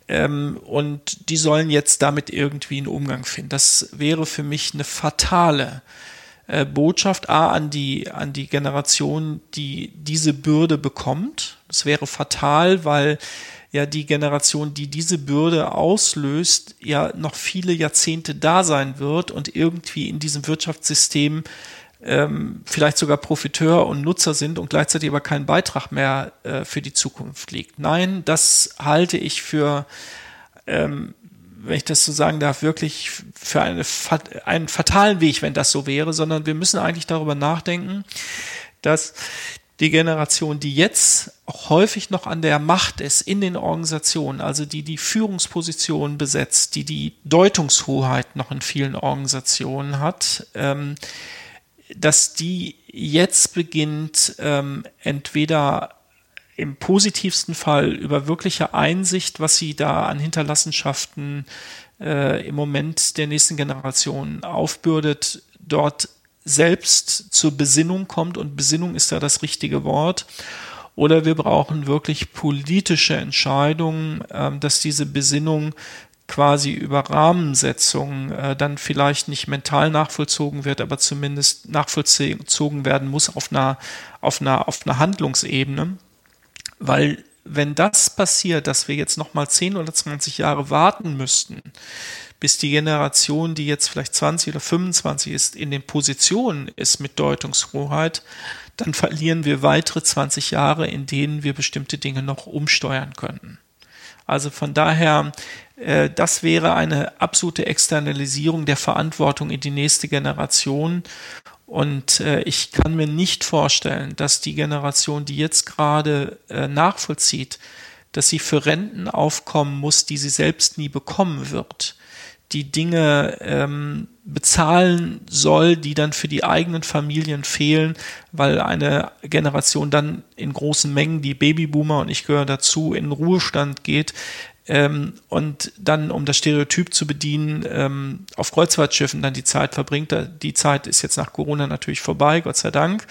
S3: Ähm, und die sollen jetzt damit irgendwie einen Umgang finden. Das wäre für mich eine fatale äh, Botschaft A an die, an die Generation, die diese Bürde bekommt. Das wäre fatal, weil ja die Generation, die diese Bürde auslöst, ja noch viele Jahrzehnte da sein wird und irgendwie in diesem Wirtschaftssystem ähm, vielleicht sogar Profiteur und Nutzer sind und gleichzeitig aber kein Beitrag mehr äh, für die Zukunft liegt. Nein, das halte ich für, ähm, wenn ich das so sagen darf, wirklich für eine, einen fatalen Weg, wenn das so wäre, sondern wir müssen eigentlich darüber nachdenken, dass die Generation, die jetzt häufig noch an der Macht ist in den Organisationen, also die die Führungspositionen besetzt, die die Deutungshoheit noch in vielen Organisationen hat, ähm, dass die jetzt beginnt, ähm, entweder im positivsten Fall über wirkliche Einsicht, was sie da an Hinterlassenschaften äh, im Moment der nächsten Generation aufbürdet, dort selbst zur Besinnung kommt und Besinnung ist da das richtige Wort. Oder wir brauchen wirklich politische Entscheidungen, äh, dass diese Besinnung quasi über Rahmensetzungen äh, dann vielleicht nicht mental nachvollzogen wird, aber zumindest nachvollzogen werden muss auf einer, auf einer, auf einer Handlungsebene. Weil wenn das passiert, dass wir jetzt nochmal 10 oder 20 Jahre warten müssten, bis die Generation, die jetzt vielleicht 20 oder 25 ist, in den Positionen ist mit Deutungshoheit, dann verlieren wir weitere 20 Jahre, in denen wir bestimmte Dinge noch umsteuern könnten. Also von daher, äh, das wäre eine absolute Externalisierung der Verantwortung in die nächste Generation. Und äh, ich kann mir nicht vorstellen, dass die Generation, die jetzt gerade äh, nachvollzieht, dass sie für Renten aufkommen muss, die sie selbst nie bekommen wird, die Dinge ähm, bezahlen soll, die dann für die eigenen Familien fehlen, weil eine Generation dann in großen Mengen, die Babyboomer und ich gehöre dazu, in Ruhestand geht, ähm, und dann, um das Stereotyp zu bedienen, ähm, auf Kreuzfahrtschiffen dann die Zeit verbringt. Die Zeit ist jetzt nach Corona natürlich vorbei, Gott sei Dank.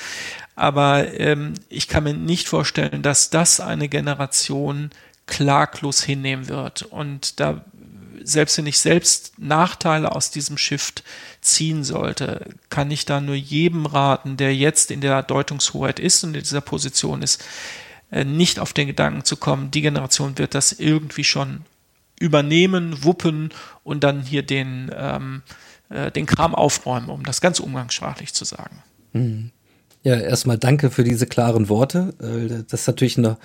S3: Aber ähm, ich kann mir nicht vorstellen, dass das eine Generation klaglos hinnehmen wird. Und da, selbst wenn ich selbst Nachteile aus diesem Shift ziehen sollte, kann ich da nur jedem raten, der jetzt in der Deutungshoheit ist und in dieser Position ist, äh, nicht auf den Gedanken zu kommen, die Generation wird das irgendwie schon übernehmen, wuppen und dann hier den, ähm, äh, den Kram aufräumen, um das ganz umgangssprachlich zu sagen.
S1: Mhm. Ja, erstmal danke für diese klaren Worte. Äh, das ist natürlich eine,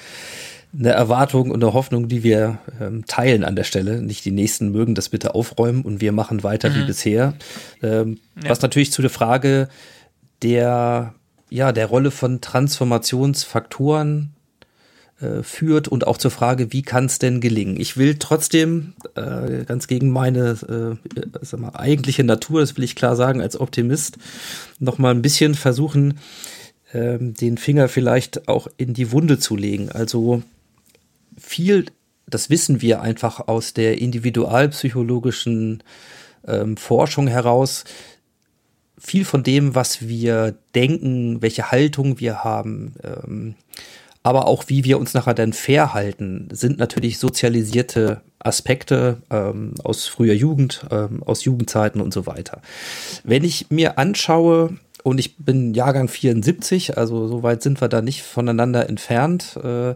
S1: eine Erwartung und eine Hoffnung, die wir ähm, teilen an der Stelle. Nicht die Nächsten mögen das bitte aufräumen und wir machen weiter mhm. wie bisher. Ähm, ja. Was natürlich zu der Frage der, ja, der Rolle von Transformationsfaktoren äh, führt und auch zur Frage, wie kann es denn gelingen? Ich will trotzdem äh, ganz gegen meine äh, sag mal, eigentliche Natur, das will ich klar sagen, als Optimist, noch mal ein bisschen versuchen, äh, den Finger vielleicht auch in die Wunde zu legen. Also viel, das wissen wir einfach aus der individualpsychologischen ähm, Forschung heraus, viel von dem, was wir denken, welche Haltung wir haben, ähm, aber auch wie wir uns nachher dann verhalten, sind natürlich sozialisierte Aspekte ähm, aus früher Jugend, ähm, aus Jugendzeiten und so weiter. Wenn ich mir anschaue, und ich bin Jahrgang 74, also so weit sind wir da nicht voneinander entfernt, äh,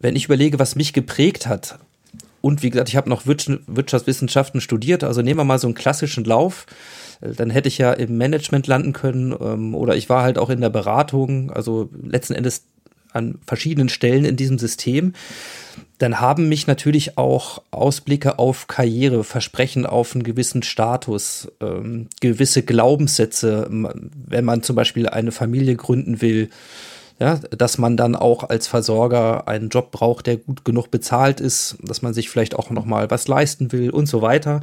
S1: wenn ich überlege, was mich geprägt hat, und wie gesagt, ich habe noch Wirtschaftswissenschaften studiert, also nehmen wir mal so einen klassischen Lauf äh, dann hätte ich ja im Management landen können ähm, oder ich war halt auch in der Beratung. Also letzten Endes an verschiedenen Stellen in diesem System, dann haben mich natürlich auch Ausblicke auf Karriere, Versprechen auf einen gewissen Status, ähm, gewisse Glaubenssätze, wenn man zum Beispiel eine Familie gründen will, ja, dass man dann auch als Versorger einen Job braucht, der gut genug bezahlt ist, dass man sich vielleicht auch noch mal was leisten will und so weiter.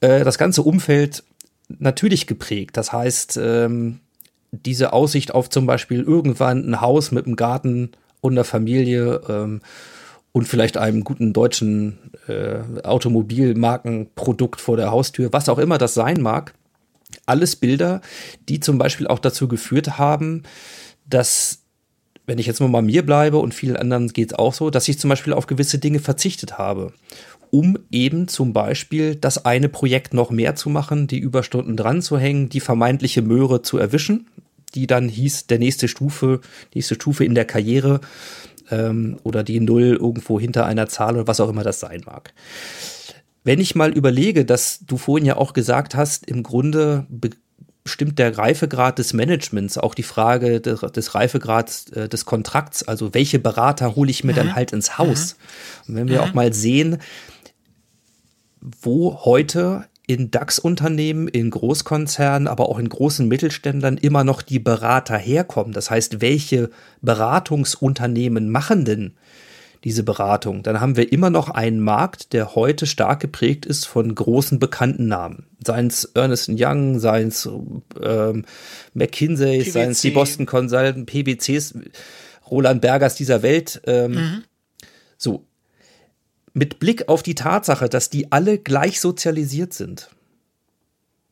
S1: Äh, das ganze Umfeld natürlich geprägt. Das heißt, ähm, diese Aussicht auf zum Beispiel irgendwann ein Haus mit einem Garten und einer Familie ähm, und vielleicht einem guten deutschen äh, Automobilmarkenprodukt vor der Haustür, was auch immer das sein mag. Alles Bilder, die zum Beispiel auch dazu geführt haben, dass, wenn ich jetzt nur mal mir bleibe und vielen anderen geht es auch so, dass ich zum Beispiel auf gewisse Dinge verzichtet habe um eben zum Beispiel das eine Projekt noch mehr zu machen, die Überstunden dran zu hängen, die vermeintliche Möhre zu erwischen die dann hieß, der nächste Stufe, nächste Stufe in der Karriere ähm, oder die Null irgendwo hinter einer Zahl oder was auch immer das sein mag. Wenn ich mal überlege, dass du vorhin ja auch gesagt hast, im Grunde bestimmt der Reifegrad des Managements auch die Frage des, des Reifegrads äh, des Kontrakts, also welche Berater hole ich mir mhm. dann halt ins Haus. Mhm. Und wenn wir mhm. auch mal sehen, wo heute in DAX-Unternehmen, in Großkonzernen, aber auch in großen Mittelständlern immer noch die Berater herkommen. Das heißt, welche Beratungsunternehmen machen denn diese Beratung? Dann haben wir immer noch einen Markt, der heute stark geprägt ist von großen bekannten Namen. Seien es Ernest Young, seien es ähm, McKinsey, seien es die Boston Consultant, PBCs, Roland Bergers dieser Welt. Ähm, mhm. So, mit Blick auf die Tatsache, dass die alle gleich sozialisiert sind,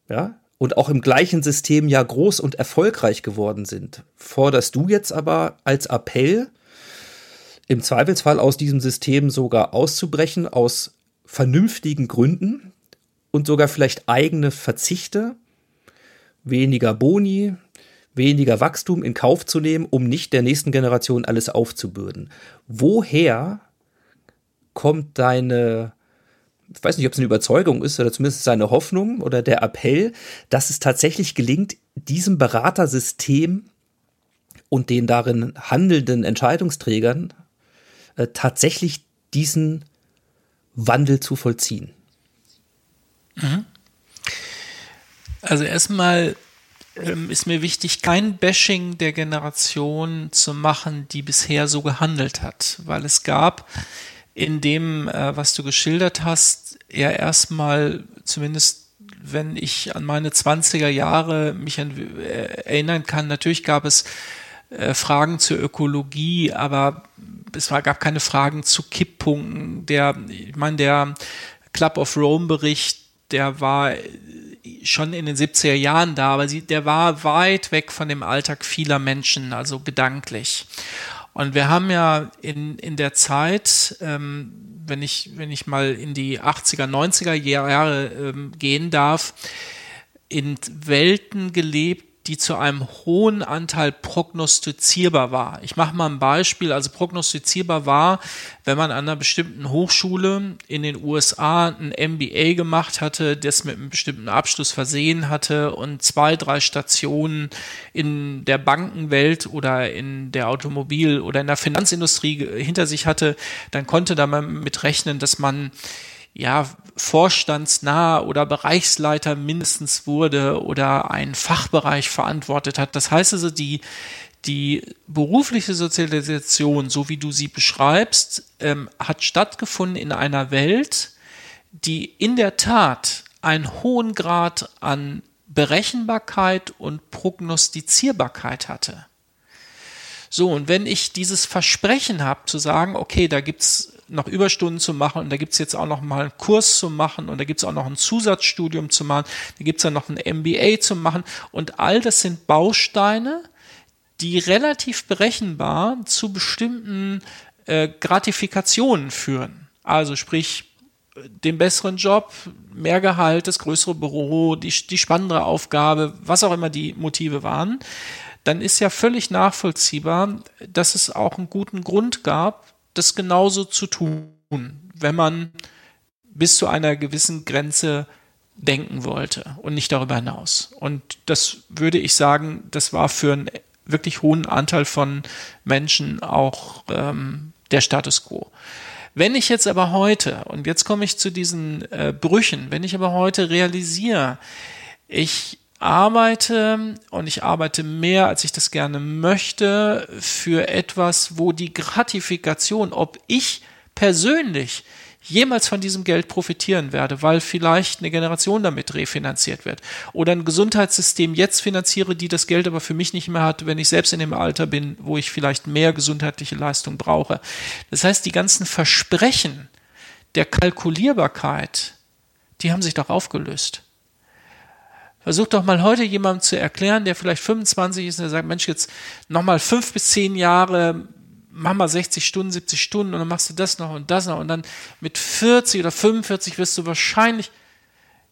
S1: ja, und auch im gleichen System ja groß und erfolgreich geworden sind, forderst du jetzt aber als Appell, im Zweifelsfall aus diesem System sogar auszubrechen, aus vernünftigen Gründen und sogar vielleicht eigene Verzichte, weniger Boni, weniger Wachstum in Kauf zu nehmen, um nicht der nächsten Generation alles aufzubürden. Woher kommt deine, ich weiß nicht, ob es eine Überzeugung ist oder zumindest seine Hoffnung oder der Appell, dass es tatsächlich gelingt, diesem Beratersystem und den darin handelnden Entscheidungsträgern äh, tatsächlich diesen Wandel zu vollziehen?
S3: Mhm. Also erstmal ähm, ist mir wichtig, kein Bashing der Generation zu machen, die bisher so gehandelt hat, weil es gab in dem, äh, was du geschildert hast, eher erstmal, zumindest wenn ich an meine 20er Jahre mich äh, erinnern kann, natürlich gab es äh, Fragen zur Ökologie, aber es war, gab keine Fragen zu Kipppunkten. Der, ich meine, der Club of Rome Bericht, der war schon in den 70er Jahren da, aber sie, der war weit weg von dem Alltag vieler Menschen, also gedanklich. Und wir haben ja in, in der Zeit, ähm, wenn, ich, wenn ich mal in die 80er, 90er Jahre ähm, gehen darf, in Welten gelebt, die zu einem hohen Anteil prognostizierbar war. Ich mache mal ein Beispiel. Also prognostizierbar war, wenn man an einer bestimmten Hochschule in den USA ein MBA gemacht hatte, das mit einem bestimmten Abschluss versehen hatte und zwei, drei Stationen in der Bankenwelt oder in der Automobil- oder in der Finanzindustrie hinter sich hatte, dann konnte da mal mit rechnen, dass man ja, vorstandsnah oder Bereichsleiter mindestens wurde oder einen Fachbereich verantwortet hat. Das heißt also, die, die berufliche Sozialisation, so wie du sie beschreibst, ähm, hat stattgefunden in einer Welt, die in der Tat einen hohen Grad an Berechenbarkeit und Prognostizierbarkeit hatte. So, und wenn ich dieses Versprechen habe, zu sagen, okay, da gibt's noch Überstunden zu machen. Und da gibt's jetzt auch noch mal einen Kurs zu machen und da gibt's auch noch ein Zusatzstudium zu machen, da gibt's dann noch ein MBA zu machen. Und all das sind Bausteine, die relativ berechenbar zu bestimmten äh, Gratifikationen führen. Also sprich, den besseren Job, mehr Gehalt, das größere Büro, die, die spannendere Aufgabe, was auch immer die Motive waren, dann ist ja völlig nachvollziehbar, dass es auch einen guten Grund gab, das genauso zu tun, wenn man bis zu einer gewissen Grenze denken wollte und nicht darüber hinaus. Und das würde ich sagen, das war für einen wirklich hohen Anteil von Menschen auch ähm, der Status quo. Wenn ich jetzt aber heute, und jetzt komme ich zu diesen äh, Brüchen, wenn ich aber heute realisiere, ich arbeite und ich arbeite mehr, als ich das gerne möchte, für etwas, wo die Gratifikation, ob ich persönlich jemals von diesem Geld profitieren werde, weil vielleicht eine Generation damit refinanziert wird oder ein Gesundheitssystem jetzt finanziere, die das Geld aber für mich nicht mehr hat, wenn ich selbst in dem Alter bin, wo ich vielleicht mehr gesundheitliche Leistung brauche. Das heißt, die ganzen Versprechen der Kalkulierbarkeit, die haben sich doch aufgelöst. Versuch doch mal heute jemandem zu erklären, der vielleicht 25 ist und der sagt, Mensch, jetzt nochmal fünf bis zehn Jahre, mach mal 60 Stunden, 70 Stunden und dann machst du das noch und das noch und dann mit 40 oder 45 wirst du wahrscheinlich,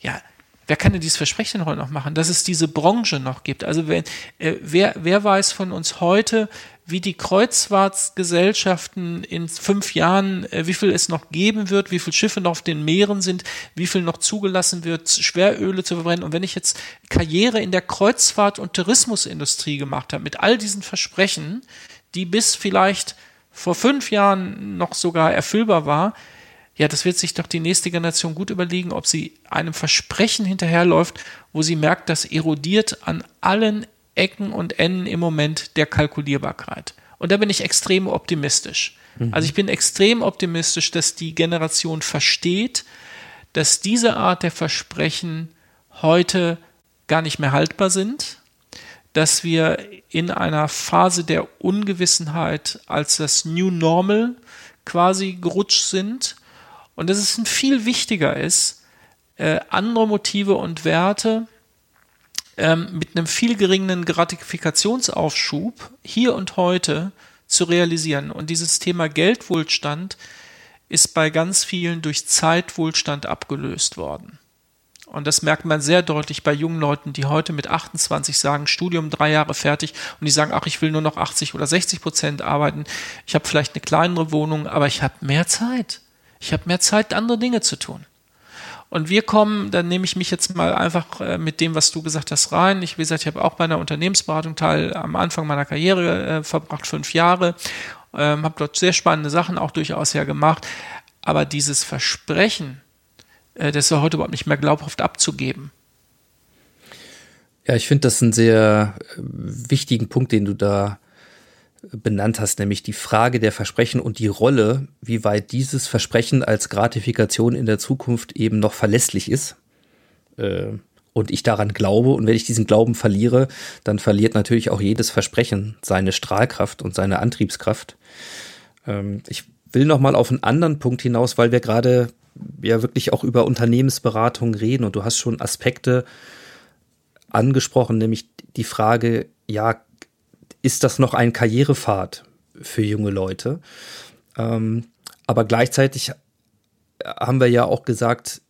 S3: ja, wer kann denn dieses Versprechen heute noch machen, dass es diese Branche noch gibt? Also wenn, äh, wer, wer weiß von uns heute, wie die Kreuzfahrtsgesellschaften in fünf Jahren, äh, wie viel es noch geben wird, wie viele Schiffe noch auf den Meeren sind, wie viel noch zugelassen wird, Schweröle zu verbrennen. Und wenn ich jetzt Karriere in der Kreuzfahrt- und Tourismusindustrie gemacht habe, mit all diesen Versprechen, die bis vielleicht vor fünf Jahren noch sogar erfüllbar war, ja, das wird sich doch die nächste Generation gut überlegen, ob sie einem Versprechen hinterherläuft, wo sie merkt, das erodiert an allen Ecken und Enden im Moment der Kalkulierbarkeit. Und da bin ich extrem optimistisch. Mhm. Also ich bin extrem optimistisch, dass die Generation versteht, dass diese Art der Versprechen heute gar nicht mehr haltbar sind, dass wir in einer Phase der Ungewissenheit als das New Normal quasi gerutscht sind und dass es viel wichtiger ist, äh, andere Motive und Werte ähm, mit einem viel geringeren Gratifikationsaufschub hier und heute zu realisieren. Und dieses Thema Geldwohlstand ist bei ganz vielen durch Zeitwohlstand abgelöst worden. Und das merkt man sehr deutlich bei jungen Leuten, die heute mit 28 sagen, Studium drei Jahre fertig und die sagen, ach, ich will nur noch 80 oder 60 Prozent arbeiten. Ich habe vielleicht eine kleinere Wohnung, aber ich habe mehr Zeit. Ich habe mehr Zeit, andere Dinge zu tun. Und wir kommen, dann nehme ich mich jetzt mal einfach äh, mit dem, was du gesagt hast, rein. Ich, wie gesagt, ich habe auch bei einer Unternehmensberatung teil am Anfang meiner Karriere äh, verbracht, fünf Jahre, ähm, habe dort sehr spannende Sachen auch durchaus ja gemacht. Aber dieses Versprechen, äh, das ist heute überhaupt nicht mehr glaubhaft abzugeben.
S1: Ja, ich finde das einen sehr äh, wichtigen Punkt, den du da benannt hast, nämlich die Frage der Versprechen und die Rolle, wie weit dieses Versprechen als Gratifikation in der Zukunft eben noch verlässlich ist. Äh, und ich daran glaube. Und wenn ich diesen Glauben verliere, dann verliert natürlich auch jedes Versprechen seine Strahlkraft und seine Antriebskraft. Ähm, ich will noch mal auf einen anderen Punkt hinaus, weil wir gerade ja wirklich auch über Unternehmensberatung reden und du hast schon Aspekte angesprochen, nämlich die Frage, ja, ist das noch ein Karrierepfad für junge Leute? Ähm, aber gleichzeitig haben wir ja auch gesagt,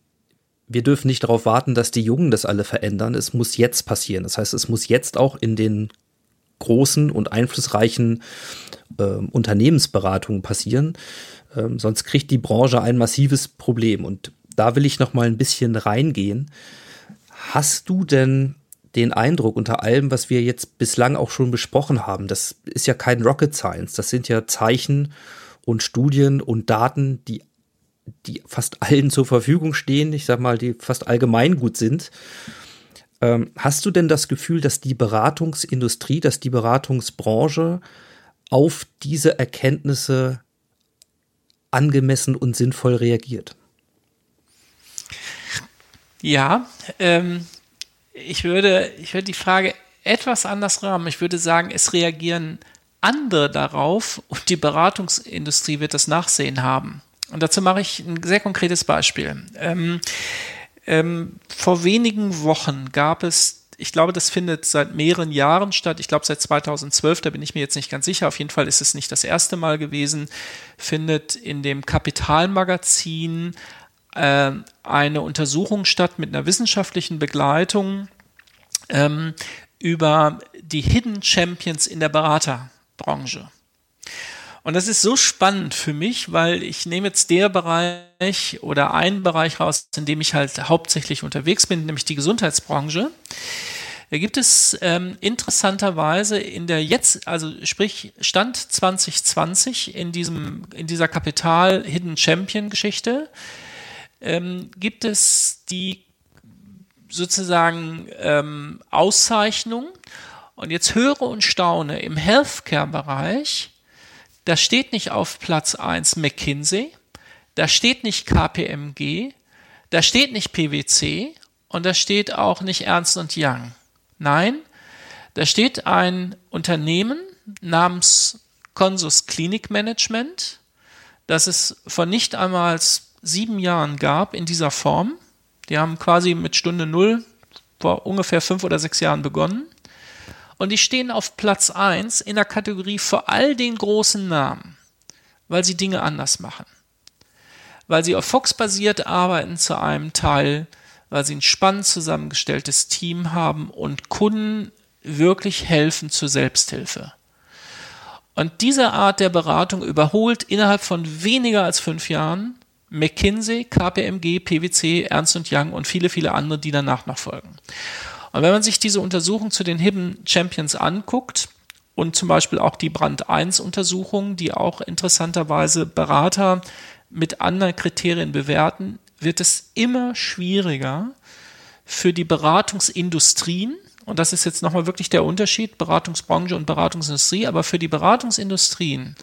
S1: wir dürfen nicht darauf warten, dass die Jungen das alle verändern. Es muss jetzt passieren. Das heißt, es muss jetzt auch in den großen und einflussreichen äh, Unternehmensberatungen passieren. Ähm, sonst kriegt die Branche ein massives Problem. Und da will ich noch mal ein bisschen reingehen. Hast du denn den Eindruck unter allem, was wir jetzt bislang auch schon besprochen haben, das ist ja kein Rocket Science, das sind ja Zeichen und Studien und Daten, die die fast allen zur Verfügung stehen, ich sag mal, die fast allgemeingut sind. Ähm, hast du denn das Gefühl, dass die Beratungsindustrie, dass die Beratungsbranche auf diese Erkenntnisse angemessen und sinnvoll reagiert?
S3: Ja, ähm, ich würde, ich würde die Frage etwas anders rahmen. Ich würde sagen, es reagieren andere darauf und die Beratungsindustrie wird das Nachsehen haben. Und dazu mache ich ein sehr konkretes Beispiel. Ähm, ähm, vor wenigen Wochen gab es, ich glaube, das findet seit mehreren Jahren statt, ich glaube seit 2012, da bin ich mir jetzt nicht ganz sicher, auf jeden Fall ist es nicht das erste Mal gewesen, findet in dem Kapitalmagazin äh, eine Untersuchung statt mit einer wissenschaftlichen Begleitung ähm, über die Hidden Champions in der Beraterbranche. Und das ist so spannend für mich, weil ich nehme jetzt der Bereich oder einen Bereich raus, in dem ich halt hauptsächlich unterwegs bin, nämlich die Gesundheitsbranche. Da gibt es ähm, interessanterweise in der jetzt, also sprich Stand 2020 in diesem, in dieser Kapital Hidden Champion Geschichte, ähm, gibt es die sozusagen ähm, Auszeichnung. Und jetzt höre und staune, im Healthcare-Bereich da steht nicht auf Platz 1 McKinsey, da steht nicht KPMG, da steht nicht PwC und da steht auch nicht Ernst und Young. Nein, da steht ein Unternehmen namens Consus Clinic Management, das es vor nicht einmal sieben Jahren gab in dieser Form. Die haben quasi mit Stunde Null vor ungefähr fünf oder sechs Jahren begonnen. Und die stehen auf Platz 1 in der Kategorie vor all den großen Namen, weil sie Dinge anders machen. Weil sie auf Fox basiert arbeiten zu einem Teil, weil sie ein spannend zusammengestelltes Team haben und Kunden wirklich helfen zur Selbsthilfe. Und diese Art der Beratung überholt innerhalb von weniger als fünf Jahren McKinsey, KPMG, PwC, Ernst Young und viele, viele andere, die danach noch folgen. Und wenn man sich diese Untersuchung zu den Hidden Champions anguckt und zum Beispiel auch die Brand 1 Untersuchung, die auch interessanterweise Berater mit anderen Kriterien bewerten, wird es immer schwieriger für die Beratungsindustrien, und das ist jetzt nochmal wirklich der Unterschied, Beratungsbranche und Beratungsindustrie, aber für die Beratungsindustrien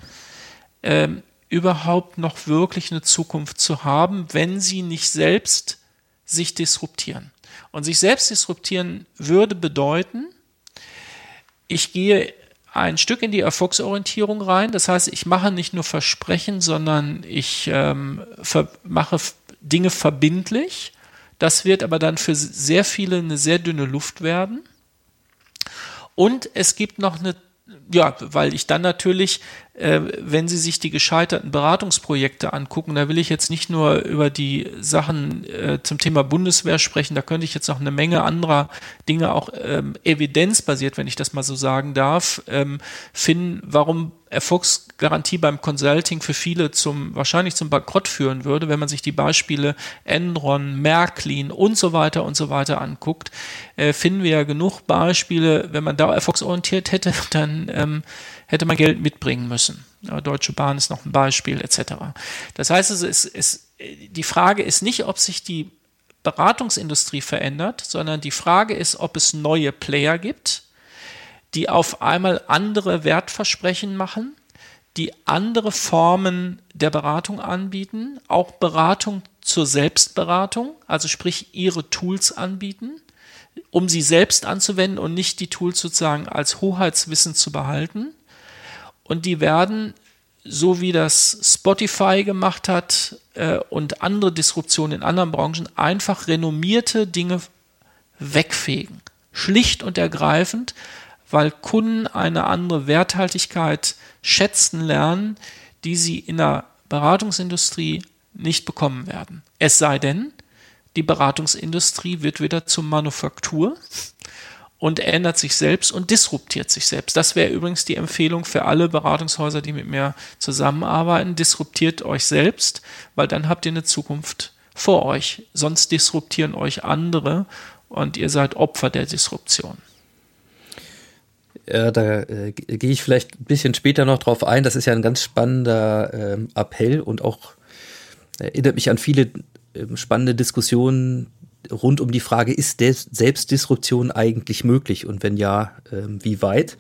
S3: äh, überhaupt noch wirklich eine Zukunft zu haben, wenn sie nicht selbst sich disruptieren. Und sich selbst disruptieren würde bedeuten, ich gehe ein Stück in die Erfolgsorientierung rein. Das heißt, ich mache nicht nur Versprechen, sondern ich ähm, mache Dinge verbindlich. Das wird aber dann für sehr viele eine sehr dünne Luft werden. Und es gibt noch eine ja, weil ich dann natürlich, äh, wenn Sie sich die gescheiterten Beratungsprojekte angucken, da will ich jetzt nicht nur über die Sachen äh, zum Thema Bundeswehr sprechen, da könnte ich jetzt noch eine Menge anderer Dinge auch ähm, evidenzbasiert, wenn ich das mal so sagen darf, ähm, finden, warum Erfolgsgarantie beim Consulting für viele zum, wahrscheinlich zum Bankrott führen würde, wenn man sich die Beispiele Enron, Märklin und so weiter und so weiter anguckt, äh, finden wir ja genug Beispiele, wenn man da erfolgsorientiert hätte, dann ähm, hätte man Geld mitbringen müssen. Ja, Deutsche Bahn ist noch ein Beispiel, etc. Das heißt, es ist, es, die Frage ist nicht, ob sich die Beratungsindustrie verändert, sondern die Frage ist, ob es neue Player gibt, die auf einmal andere Wertversprechen machen, die andere Formen der Beratung anbieten, auch Beratung zur Selbstberatung, also sprich ihre Tools anbieten, um sie selbst anzuwenden und nicht die Tools sozusagen als Hoheitswissen zu behalten. Und die werden so wie das Spotify gemacht hat äh, und andere Disruptionen in anderen Branchen, einfach renommierte Dinge wegfegen. Schlicht und ergreifend, weil Kunden eine andere Werthaltigkeit schätzen lernen, die sie in der Beratungsindustrie nicht bekommen werden. Es sei denn, die Beratungsindustrie wird wieder zur Manufaktur und ändert sich selbst und disruptiert sich selbst. Das wäre übrigens die Empfehlung für alle Beratungshäuser, die mit mir zusammenarbeiten. Disruptiert euch selbst, weil dann habt ihr eine Zukunft vor euch. Sonst disruptieren euch andere und ihr seid Opfer der Disruption.
S1: Ja, da äh, gehe ich vielleicht ein bisschen später noch drauf ein. Das ist ja ein ganz spannender äh, Appell und auch erinnert mich an viele äh, spannende Diskussionen rund um die Frage, ist Selbstdisruption eigentlich möglich und wenn ja, äh, wie weit?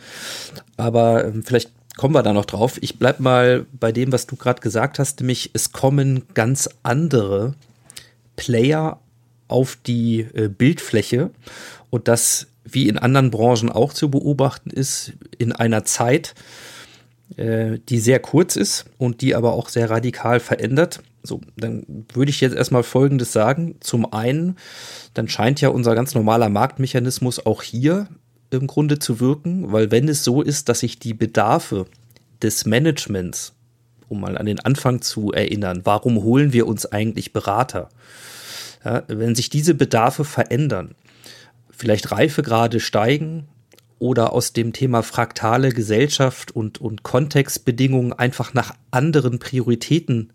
S1: Aber äh, vielleicht kommen wir da noch drauf. Ich bleib mal bei dem, was du gerade gesagt hast, nämlich es kommen ganz andere Player auf die äh, Bildfläche und das wie in anderen Branchen auch zu beobachten ist, in einer Zeit, äh, die sehr kurz ist und die aber auch sehr radikal verändert. So, dann würde ich jetzt erstmal Folgendes sagen. Zum einen, dann scheint ja unser ganz normaler Marktmechanismus auch hier im Grunde zu wirken, weil wenn es so ist, dass sich die Bedarfe des Managements, um mal an den Anfang zu erinnern, warum holen wir uns eigentlich Berater? Ja, wenn sich diese Bedarfe verändern, vielleicht Reifegrade steigen oder aus dem Thema fraktale Gesellschaft und, und Kontextbedingungen einfach nach anderen Prioritäten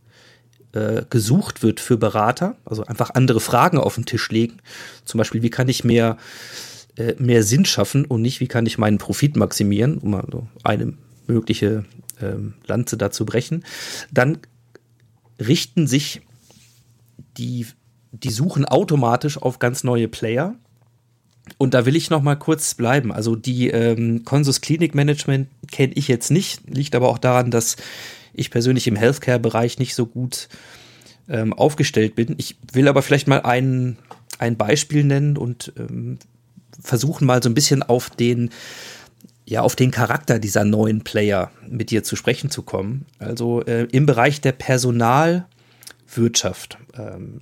S1: äh, gesucht wird für Berater, also einfach andere Fragen auf den Tisch legen. Zum Beispiel, wie kann ich mehr, äh, mehr Sinn schaffen und nicht, wie kann ich meinen Profit maximieren, um mal so eine mögliche ähm, Lanze dazu brechen. Dann richten sich die, die suchen automatisch auf ganz neue Player und da will ich noch mal kurz bleiben. Also die ähm, Consus Clinic Management kenne ich jetzt nicht, liegt aber auch daran, dass ich persönlich im Healthcare-Bereich nicht so gut ähm, aufgestellt bin. Ich will aber vielleicht mal ein, ein Beispiel nennen und ähm, versuchen mal so ein bisschen auf den ja, auf den Charakter dieser neuen Player mit dir zu sprechen zu kommen. Also äh, im Bereich der Personalwirtschaft, ähm,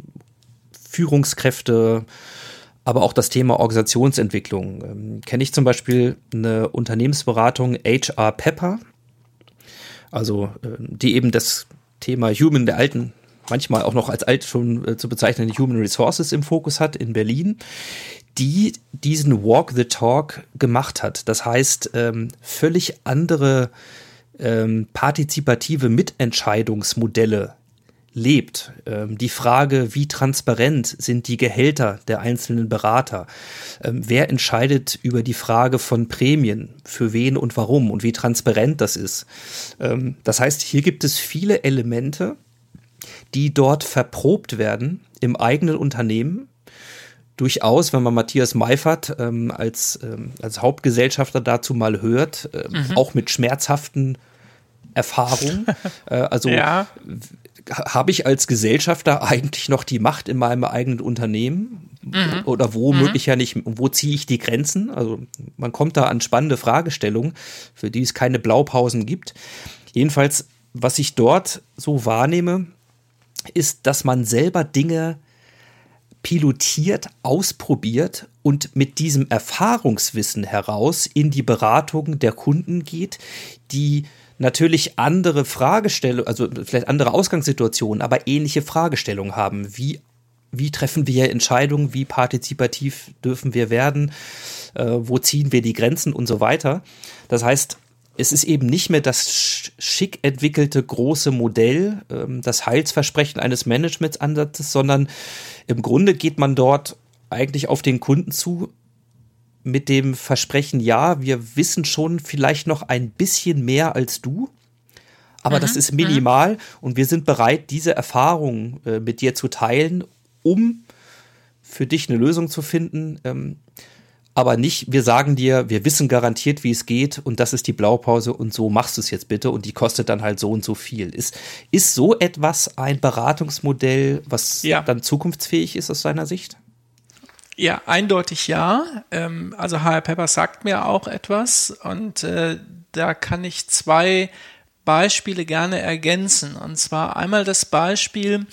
S1: Führungskräfte, aber auch das Thema Organisationsentwicklung. Ähm, Kenne ich zum Beispiel eine Unternehmensberatung HR Pepper, also äh, die eben das Thema Human der alten, manchmal auch noch als alt schon äh, zu bezeichnende Human Resources im Fokus hat in Berlin, die diesen Walk the Talk gemacht hat. Das heißt, ähm, völlig andere ähm, partizipative Mitentscheidungsmodelle lebt. Ähm, die Frage, wie transparent sind die Gehälter der einzelnen Berater? Ähm, wer entscheidet über die Frage von Prämien? Für wen und warum? Und wie transparent das ist? Ähm, das heißt, hier gibt es viele Elemente, die dort verprobt werden im eigenen Unternehmen. Durchaus, wenn man Matthias Meifert ähm, als, ähm, als Hauptgesellschafter dazu mal hört, ähm, mhm. auch mit schmerzhaften Erfahrungen. äh, also ja habe ich als Gesellschafter eigentlich noch die Macht in meinem eigenen Unternehmen? Mhm. Oder womöglich mhm. ja nicht, wo ziehe ich die Grenzen? Also man kommt da an spannende Fragestellungen, für die es keine Blaupausen gibt. Jedenfalls, was ich dort so wahrnehme, ist, dass man selber Dinge pilotiert, ausprobiert und mit diesem Erfahrungswissen heraus in die Beratung der Kunden geht, die natürlich andere Fragestellungen, also vielleicht andere Ausgangssituationen, aber ähnliche Fragestellungen haben. Wie, wie treffen wir Entscheidungen? Wie partizipativ dürfen wir werden? Äh, wo ziehen wir die Grenzen und so weiter? Das heißt, es ist eben nicht mehr das schick entwickelte große Modell, ähm, das Heilsversprechen eines Managementsansatzes, sondern im Grunde geht man dort eigentlich auf den Kunden zu mit dem Versprechen, ja, wir wissen schon vielleicht noch ein bisschen mehr als du, aber mhm, das ist minimal mhm. und wir sind bereit, diese Erfahrung äh, mit dir zu teilen, um für dich eine Lösung zu finden. Ähm, aber nicht, wir sagen dir, wir wissen garantiert, wie es geht und das ist die Blaupause und so machst du es jetzt bitte und die kostet dann halt so und so viel. Ist, ist so etwas ein Beratungsmodell, was ja. dann zukunftsfähig ist aus deiner Sicht?
S3: Ja, eindeutig ja. Ähm, also HR Pepper sagt mir auch etwas und äh, da kann ich zwei Beispiele gerne ergänzen. Und zwar einmal das Beispiel,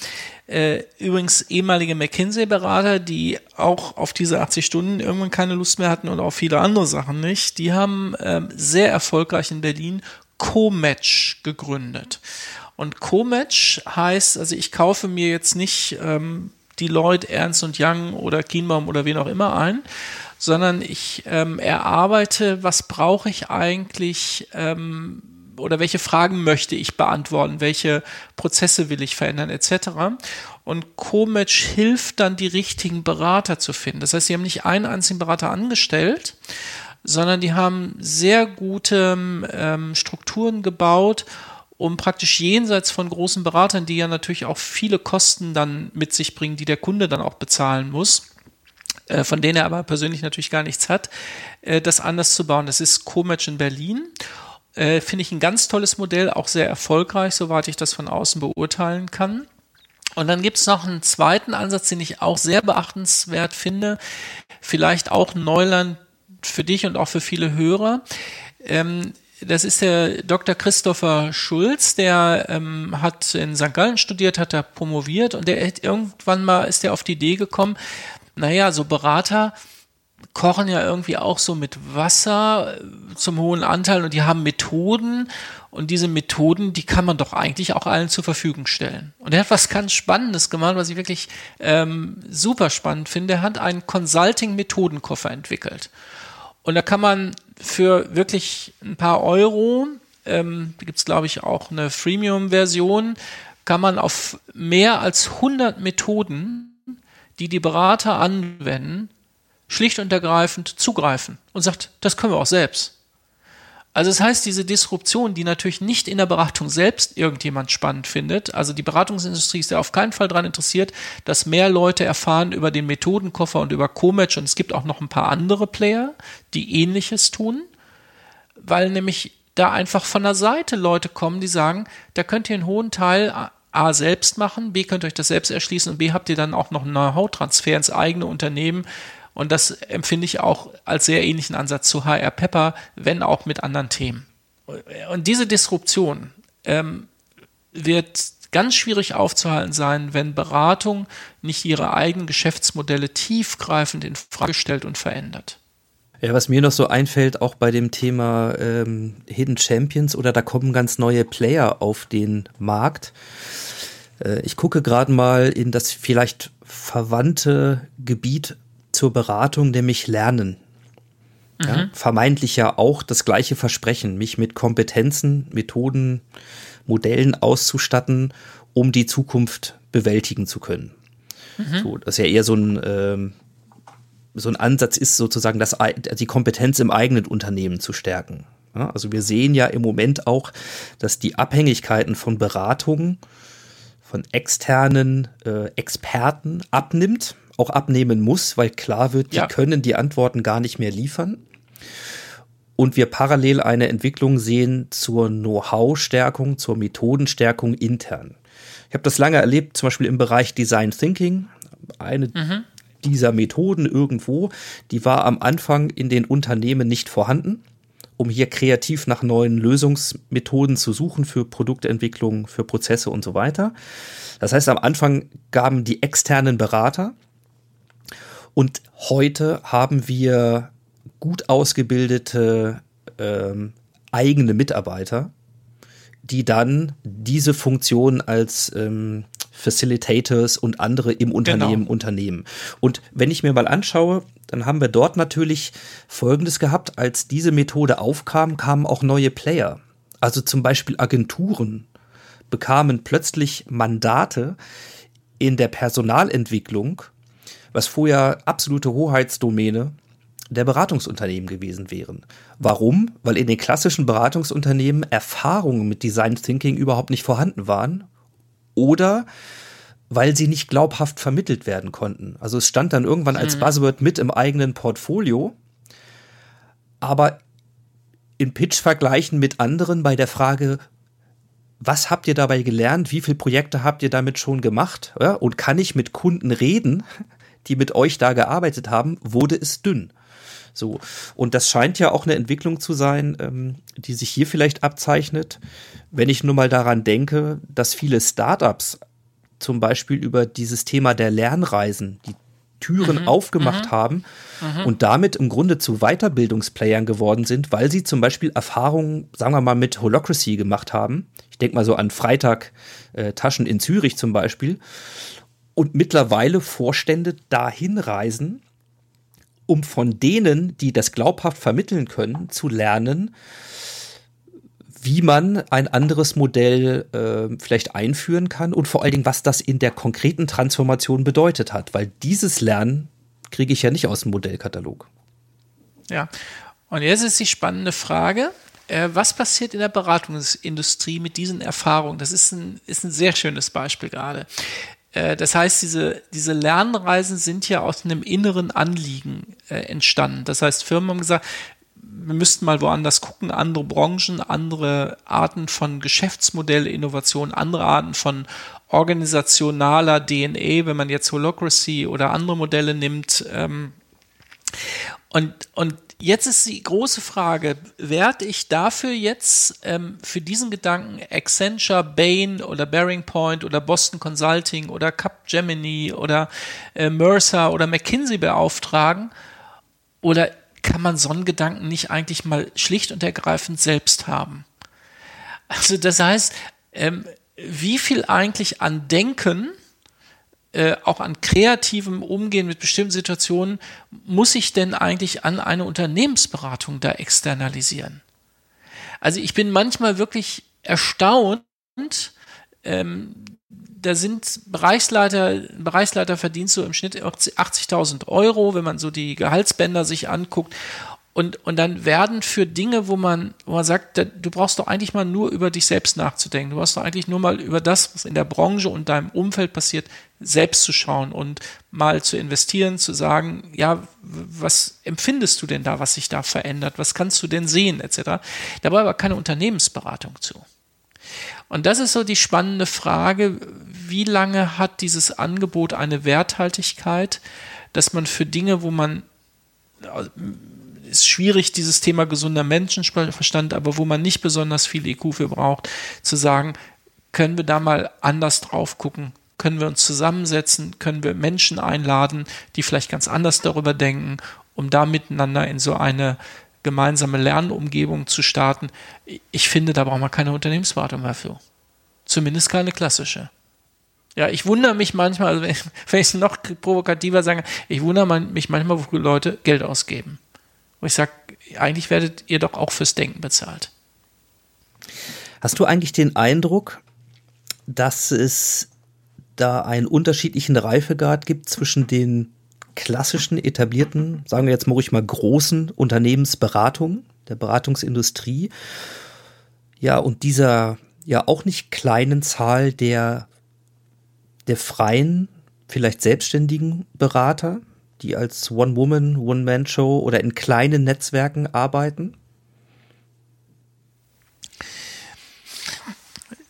S3: äh, übrigens ehemalige McKinsey-Berater, die auch auf diese 80 Stunden irgendwann keine Lust mehr hatten und auf viele andere Sachen nicht, die haben ähm, sehr erfolgreich in Berlin Co-Match gegründet. Und Co-Match heißt, also ich kaufe mir jetzt nicht ähm, Deloitte, Ernst und Young oder Kienbaum oder wen auch immer ein, sondern ich ähm, erarbeite, was brauche ich eigentlich ähm, oder welche Fragen möchte ich beantworten, welche Prozesse will ich verändern, etc. Und Comatch hilft dann, die richtigen Berater zu finden. Das heißt, sie haben nicht einen einzigen Berater angestellt, sondern die haben sehr gute ähm, Strukturen gebaut, um praktisch jenseits von großen Beratern, die ja natürlich auch viele Kosten dann mit sich bringen, die der Kunde dann auch bezahlen muss, äh, von denen er aber persönlich natürlich gar nichts hat, äh, das anders zu bauen. Das ist Comatch in Berlin. Äh, Finde ich ein ganz tolles Modell, auch sehr erfolgreich, soweit ich das von außen beurteilen kann. Und dann gibt es noch einen zweiten Ansatz, den ich auch sehr beachtenswert finde. Vielleicht auch Neuland für dich und auch für viele Hörer. Ähm, das ist der Dr. Christopher Schulz, der ähm, hat in St. Gallen studiert, hat da promoviert und der irgendwann mal ist der auf die Idee gekommen, naja, so Berater kochen ja irgendwie auch so mit Wasser äh, zum hohen Anteil und die haben Methoden und diese Methoden, die kann man doch eigentlich auch allen zur Verfügung stellen. Und er hat was ganz Spannendes gemacht, was ich wirklich ähm, super spannend finde. Er hat einen Consulting-Methodenkoffer entwickelt. Und da kann man für wirklich ein paar Euro, ähm, gibt es glaube ich auch eine Freemium-Version, kann man auf mehr als 100 Methoden, die die Berater anwenden, schlicht und ergreifend zugreifen und sagt, das können wir auch selbst. Also das heißt, diese Disruption, die natürlich nicht in der Beratung selbst irgendjemand spannend findet, also die Beratungsindustrie ist ja auf keinen Fall daran interessiert, dass mehr Leute erfahren über den Methodenkoffer und über Comatch und es gibt auch noch ein paar andere Player, die ähnliches tun, weil nämlich da einfach von der Seite Leute kommen, die sagen, da könnt ihr einen hohen Teil A selbst machen, B könnt ihr euch das selbst erschließen und B habt ihr dann auch noch einen Know-how-Transfer ins eigene Unternehmen, und das empfinde ich auch als sehr ähnlichen Ansatz zu HR Pepper, wenn auch mit anderen Themen. Und diese Disruption ähm, wird ganz schwierig aufzuhalten sein, wenn Beratung nicht ihre eigenen Geschäftsmodelle tiefgreifend in Frage stellt und verändert.
S1: Ja, was mir noch so einfällt, auch bei dem Thema ähm, Hidden Champions oder da kommen ganz neue Player auf den Markt. Äh, ich gucke gerade mal in das vielleicht verwandte Gebiet zur Beratung, nämlich Lernen. Ja, mhm. vermeintlich ja auch das gleiche Versprechen, mich mit Kompetenzen, Methoden, Modellen auszustatten, um die Zukunft bewältigen zu können. Mhm. So, das ja eher so ein, ähm, so ein Ansatz ist, sozusagen das, die Kompetenz im eigenen Unternehmen zu stärken. Ja, also wir sehen ja im Moment auch, dass die Abhängigkeiten von Beratungen, von externen äh, Experten abnimmt auch abnehmen muss, weil klar wird, die ja. können die Antworten gar nicht mehr liefern. Und wir parallel eine Entwicklung sehen zur Know-how-Stärkung, zur Methodenstärkung intern. Ich habe das lange erlebt, zum Beispiel im Bereich Design Thinking. Eine mhm. dieser Methoden irgendwo, die war am Anfang in den Unternehmen nicht vorhanden, um hier kreativ nach neuen Lösungsmethoden zu suchen für Produktentwicklung, für Prozesse und so weiter. Das heißt, am Anfang gaben die externen Berater und heute haben wir gut ausgebildete ähm, eigene Mitarbeiter, die dann diese Funktion als ähm, Facilitators und andere im Unternehmen genau. unternehmen. Und wenn ich mir mal anschaue, dann haben wir dort natürlich Folgendes gehabt. Als diese Methode aufkam, kamen auch neue Player. Also zum Beispiel Agenturen bekamen plötzlich Mandate in der Personalentwicklung was vorher absolute Hoheitsdomäne der Beratungsunternehmen gewesen wären. Warum? Weil in den klassischen Beratungsunternehmen Erfahrungen mit Design Thinking überhaupt nicht vorhanden waren oder weil sie nicht glaubhaft vermittelt werden konnten. Also es stand dann irgendwann als mhm. Buzzword mit im eigenen Portfolio, aber in Pitch-Vergleichen mit anderen bei der Frage, was habt ihr dabei gelernt? Wie viele Projekte habt ihr damit schon gemacht? Ja, und kann ich mit Kunden reden? Die mit euch da gearbeitet haben, wurde es dünn. So. Und das scheint ja auch eine Entwicklung zu sein, ähm, die sich hier vielleicht abzeichnet, wenn ich nur mal daran denke, dass viele Startups zum Beispiel über dieses Thema der Lernreisen die Türen mhm. aufgemacht mhm. haben mhm. und damit im Grunde zu Weiterbildungsplayern geworden sind, weil sie zum Beispiel Erfahrungen, sagen wir mal, mit Holocracy gemacht haben. Ich denke mal so an Freitag äh, Taschen in Zürich zum Beispiel. Und mittlerweile Vorstände dahin reisen, um von denen, die das glaubhaft vermitteln können, zu lernen, wie man ein anderes Modell äh, vielleicht einführen kann und vor allen Dingen, was das in der konkreten Transformation bedeutet hat, weil dieses Lernen kriege ich ja nicht aus dem Modellkatalog.
S3: Ja, und jetzt ist die spannende Frage, äh, was passiert in der Beratungsindustrie mit diesen Erfahrungen? Das ist ein, ist ein sehr schönes Beispiel gerade. Äh, das heißt, diese, diese Lernreisen sind ja aus einem inneren Anliegen äh, entstanden. Das heißt, Firmen haben gesagt, wir müssten mal woanders gucken, andere Branchen, andere Arten von Geschäftsmodell, Innovation, andere Arten von organisationaler DNA, wenn man jetzt Holocracy oder andere Modelle nimmt. Ähm, und, und jetzt ist die große Frage, werde ich dafür jetzt ähm, für diesen Gedanken Accenture, Bain oder Bearing Point oder Boston Consulting oder Capgemini oder äh, Mercer oder McKinsey beauftragen? Oder kann man so einen Gedanken nicht eigentlich mal schlicht und ergreifend selbst haben? Also das heißt, ähm, wie viel eigentlich an Denken, äh, auch an kreativem Umgehen mit bestimmten Situationen, muss ich denn eigentlich an eine Unternehmensberatung da externalisieren? Also ich bin manchmal wirklich erstaunt, ähm, da sind Bereichsleiter, Bereichsleiter verdient so im Schnitt 80.000 Euro, wenn man so die Gehaltsbänder sich anguckt. Und, und dann werden für Dinge, wo man, wo man sagt, du brauchst doch eigentlich mal nur über dich selbst nachzudenken. Du brauchst doch eigentlich nur mal über das, was in der Branche und deinem Umfeld passiert, selbst zu schauen und mal zu investieren, zu sagen, ja, was empfindest du denn da, was sich da verändert? Was kannst du denn sehen, etc. Dabei aber keine Unternehmensberatung zu. Und das ist so die spannende Frage, wie lange hat dieses Angebot eine Werthaltigkeit, dass man für Dinge, wo man ist schwierig, dieses Thema gesunder Menschenverstand, aber wo man nicht besonders viel IQ für braucht, zu sagen, können wir da mal anders drauf gucken? Können wir uns zusammensetzen? Können wir Menschen einladen, die vielleicht ganz anders darüber denken, um da miteinander in so eine gemeinsame Lernumgebung zu starten? Ich finde, da braucht man keine Unternehmensberatung mehr für. Zumindest keine klassische. Ja, ich wundere mich manchmal, also wenn ich es noch provokativer sage, ich wundere mich manchmal, wofür Leute Geld ausgeben. Wo ich sage, eigentlich werdet ihr doch auch fürs Denken bezahlt.
S1: Hast du eigentlich den Eindruck, dass es da einen unterschiedlichen Reifegrad gibt zwischen den klassischen, etablierten, sagen wir jetzt mal ruhig mal großen Unternehmensberatungen, der Beratungsindustrie, ja, und dieser ja auch nicht kleinen Zahl der, der freien, vielleicht selbstständigen Berater, die als One-Woman, One-Man-Show oder in kleinen Netzwerken arbeiten?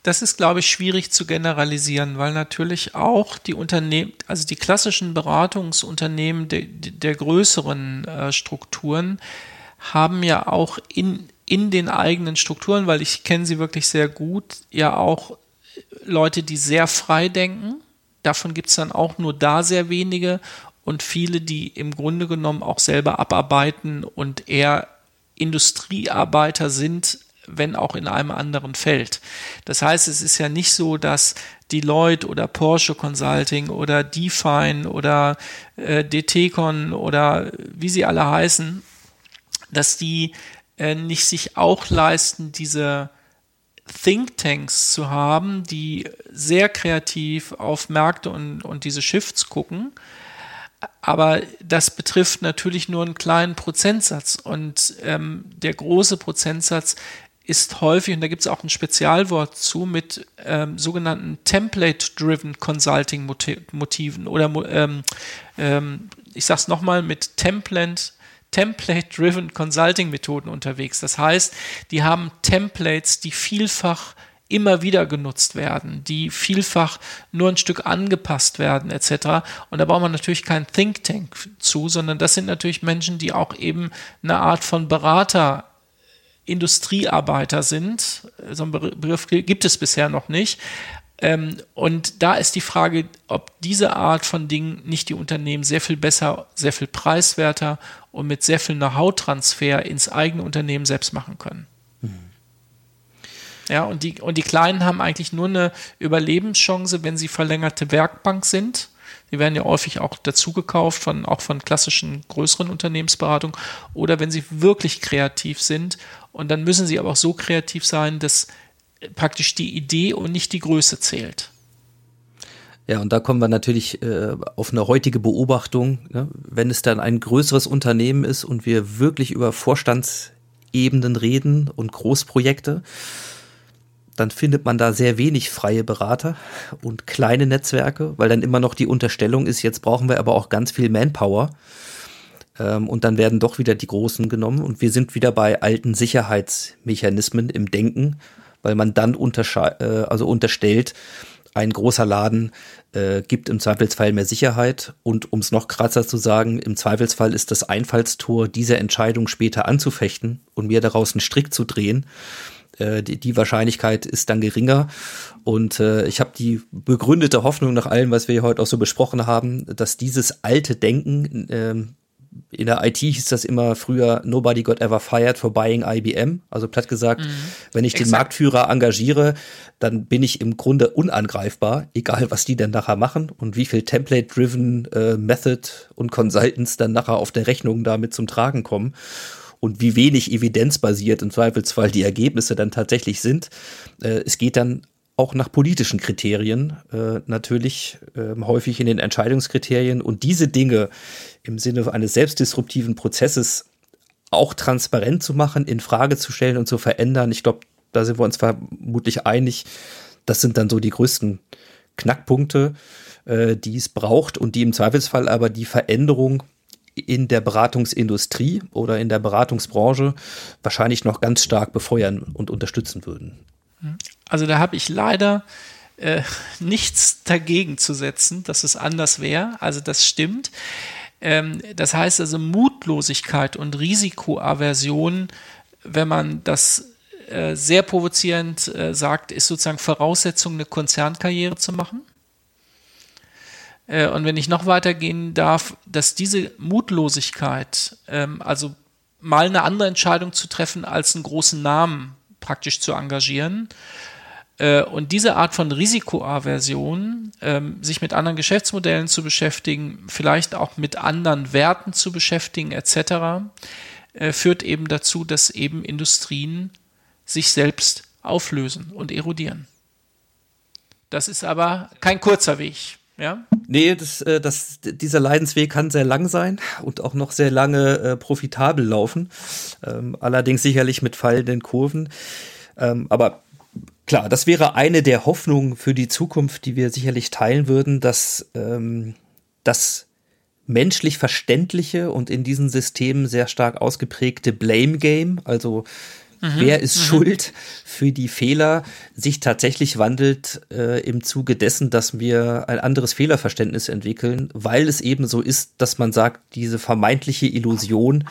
S3: Das ist, glaube ich, schwierig zu generalisieren, weil natürlich auch die Unternehmen, also die klassischen Beratungsunternehmen der, der größeren äh, Strukturen haben ja auch in, in den eigenen Strukturen, weil ich kenne sie wirklich sehr gut, ja auch Leute, die sehr frei denken. Davon gibt es dann auch nur da sehr wenige und viele, die im Grunde genommen auch selber abarbeiten und eher Industriearbeiter sind, wenn auch in einem anderen Feld. Das heißt, es ist ja nicht so, dass Deloitte oder Porsche Consulting oder Define oder äh, DTCon oder wie sie alle heißen, dass die äh, nicht sich auch leisten, diese Thinktanks zu haben, die sehr kreativ auf Märkte und, und diese Shifts gucken, aber das betrifft natürlich nur einen kleinen Prozentsatz. Und ähm, der große Prozentsatz ist häufig, und da gibt es auch ein Spezialwort zu, mit ähm, sogenannten Template-Driven Consulting-Motiven oder ähm, ähm, ich sage es nochmal, mit Template Template-Driven Consulting-Methoden unterwegs. Das heißt, die haben Templates, die vielfach immer wieder genutzt werden, die vielfach nur ein Stück angepasst werden, etc. Und da braucht man natürlich kein Think Tank zu, sondern das sind natürlich Menschen, die auch eben eine Art von Berater, Industriearbeiter sind, so einen Begriff gibt es bisher noch nicht. Ähm, und da ist die Frage, ob diese Art von Dingen nicht die Unternehmen sehr viel besser, sehr viel preiswerter und mit sehr viel Know-how-Transfer ins eigene Unternehmen selbst machen können. Ja, und die, und die Kleinen haben eigentlich nur eine Überlebenschance, wenn sie verlängerte Werkbank sind. Die werden ja häufig auch dazugekauft von, auch von klassischen größeren Unternehmensberatungen oder wenn sie wirklich kreativ sind. Und dann müssen sie aber auch so kreativ sein, dass praktisch die Idee und nicht die Größe zählt.
S1: Ja, und da kommen wir natürlich äh, auf eine heutige Beobachtung. Ne? Wenn es dann ein größeres Unternehmen ist und wir wirklich über Vorstandsebenen reden und Großprojekte, dann findet man da sehr wenig freie Berater und kleine Netzwerke, weil dann immer noch die Unterstellung ist, jetzt brauchen wir aber auch ganz viel Manpower. Ähm, und dann werden doch wieder die Großen genommen und wir sind wieder bei alten Sicherheitsmechanismen im Denken weil man dann äh, also unterstellt, ein großer Laden äh, gibt im Zweifelsfall mehr Sicherheit und um es noch krasser zu sagen, im Zweifelsfall ist das Einfallstor, diese Entscheidung später anzufechten und mir daraus einen Strick zu drehen. Äh, die, die, Wahrscheinlichkeit ist dann geringer und äh, ich habe die begründete Hoffnung nach allem, was wir hier heute auch so besprochen haben, dass dieses alte Denken ähm, in der IT hieß das immer früher, nobody got ever fired for buying IBM. Also platt gesagt, mhm. wenn ich Exakt. den Marktführer engagiere, dann bin ich im Grunde unangreifbar, egal was die denn nachher machen und wie viel Template-driven äh, Method und Consultants dann nachher auf der Rechnung damit zum Tragen kommen und wie wenig evidenzbasiert im Zweifelsfall die Ergebnisse dann tatsächlich sind. Äh, es geht dann auch nach politischen Kriterien äh, natürlich äh, häufig in den Entscheidungskriterien und diese Dinge im Sinne eines selbstdisruptiven Prozesses auch transparent zu machen, in Frage zu stellen und zu verändern. Ich glaube, da sind wir uns vermutlich einig. Das sind dann so die größten Knackpunkte, äh, die es braucht und die im Zweifelsfall aber die Veränderung in der Beratungsindustrie oder in der Beratungsbranche wahrscheinlich noch ganz stark befeuern und unterstützen würden.
S3: Also da habe ich leider äh, nichts dagegen zu setzen, dass es anders wäre. Also das stimmt. Ähm, das heißt also Mutlosigkeit und Risikoaversion, wenn man das äh, sehr provozierend äh, sagt, ist sozusagen Voraussetzung, eine Konzernkarriere zu machen. Äh, und wenn ich noch weitergehen darf, dass diese Mutlosigkeit, ähm, also mal eine andere Entscheidung zu treffen, als einen großen Namen praktisch zu engagieren, äh, und diese Art von Risikoaversion, ähm, sich mit anderen Geschäftsmodellen zu beschäftigen, vielleicht auch mit anderen Werten zu beschäftigen, etc., äh, führt eben dazu, dass eben Industrien sich selbst auflösen und erodieren. Das ist aber kein kurzer Weg. Ja?
S1: Nee, das, äh, das, dieser Leidensweg kann sehr lang sein und auch noch sehr lange äh, profitabel laufen. Ähm, allerdings sicherlich mit fallenden Kurven. Ähm, aber Klar, das wäre eine der Hoffnungen für die Zukunft, die wir sicherlich teilen würden, dass ähm, das menschlich verständliche und in diesen Systemen sehr stark ausgeprägte Blame Game, also mhm, wer ist mhm. schuld für die Fehler, sich tatsächlich wandelt äh, im Zuge dessen, dass wir ein anderes Fehlerverständnis entwickeln, weil es eben so ist, dass man sagt, diese vermeintliche Illusion,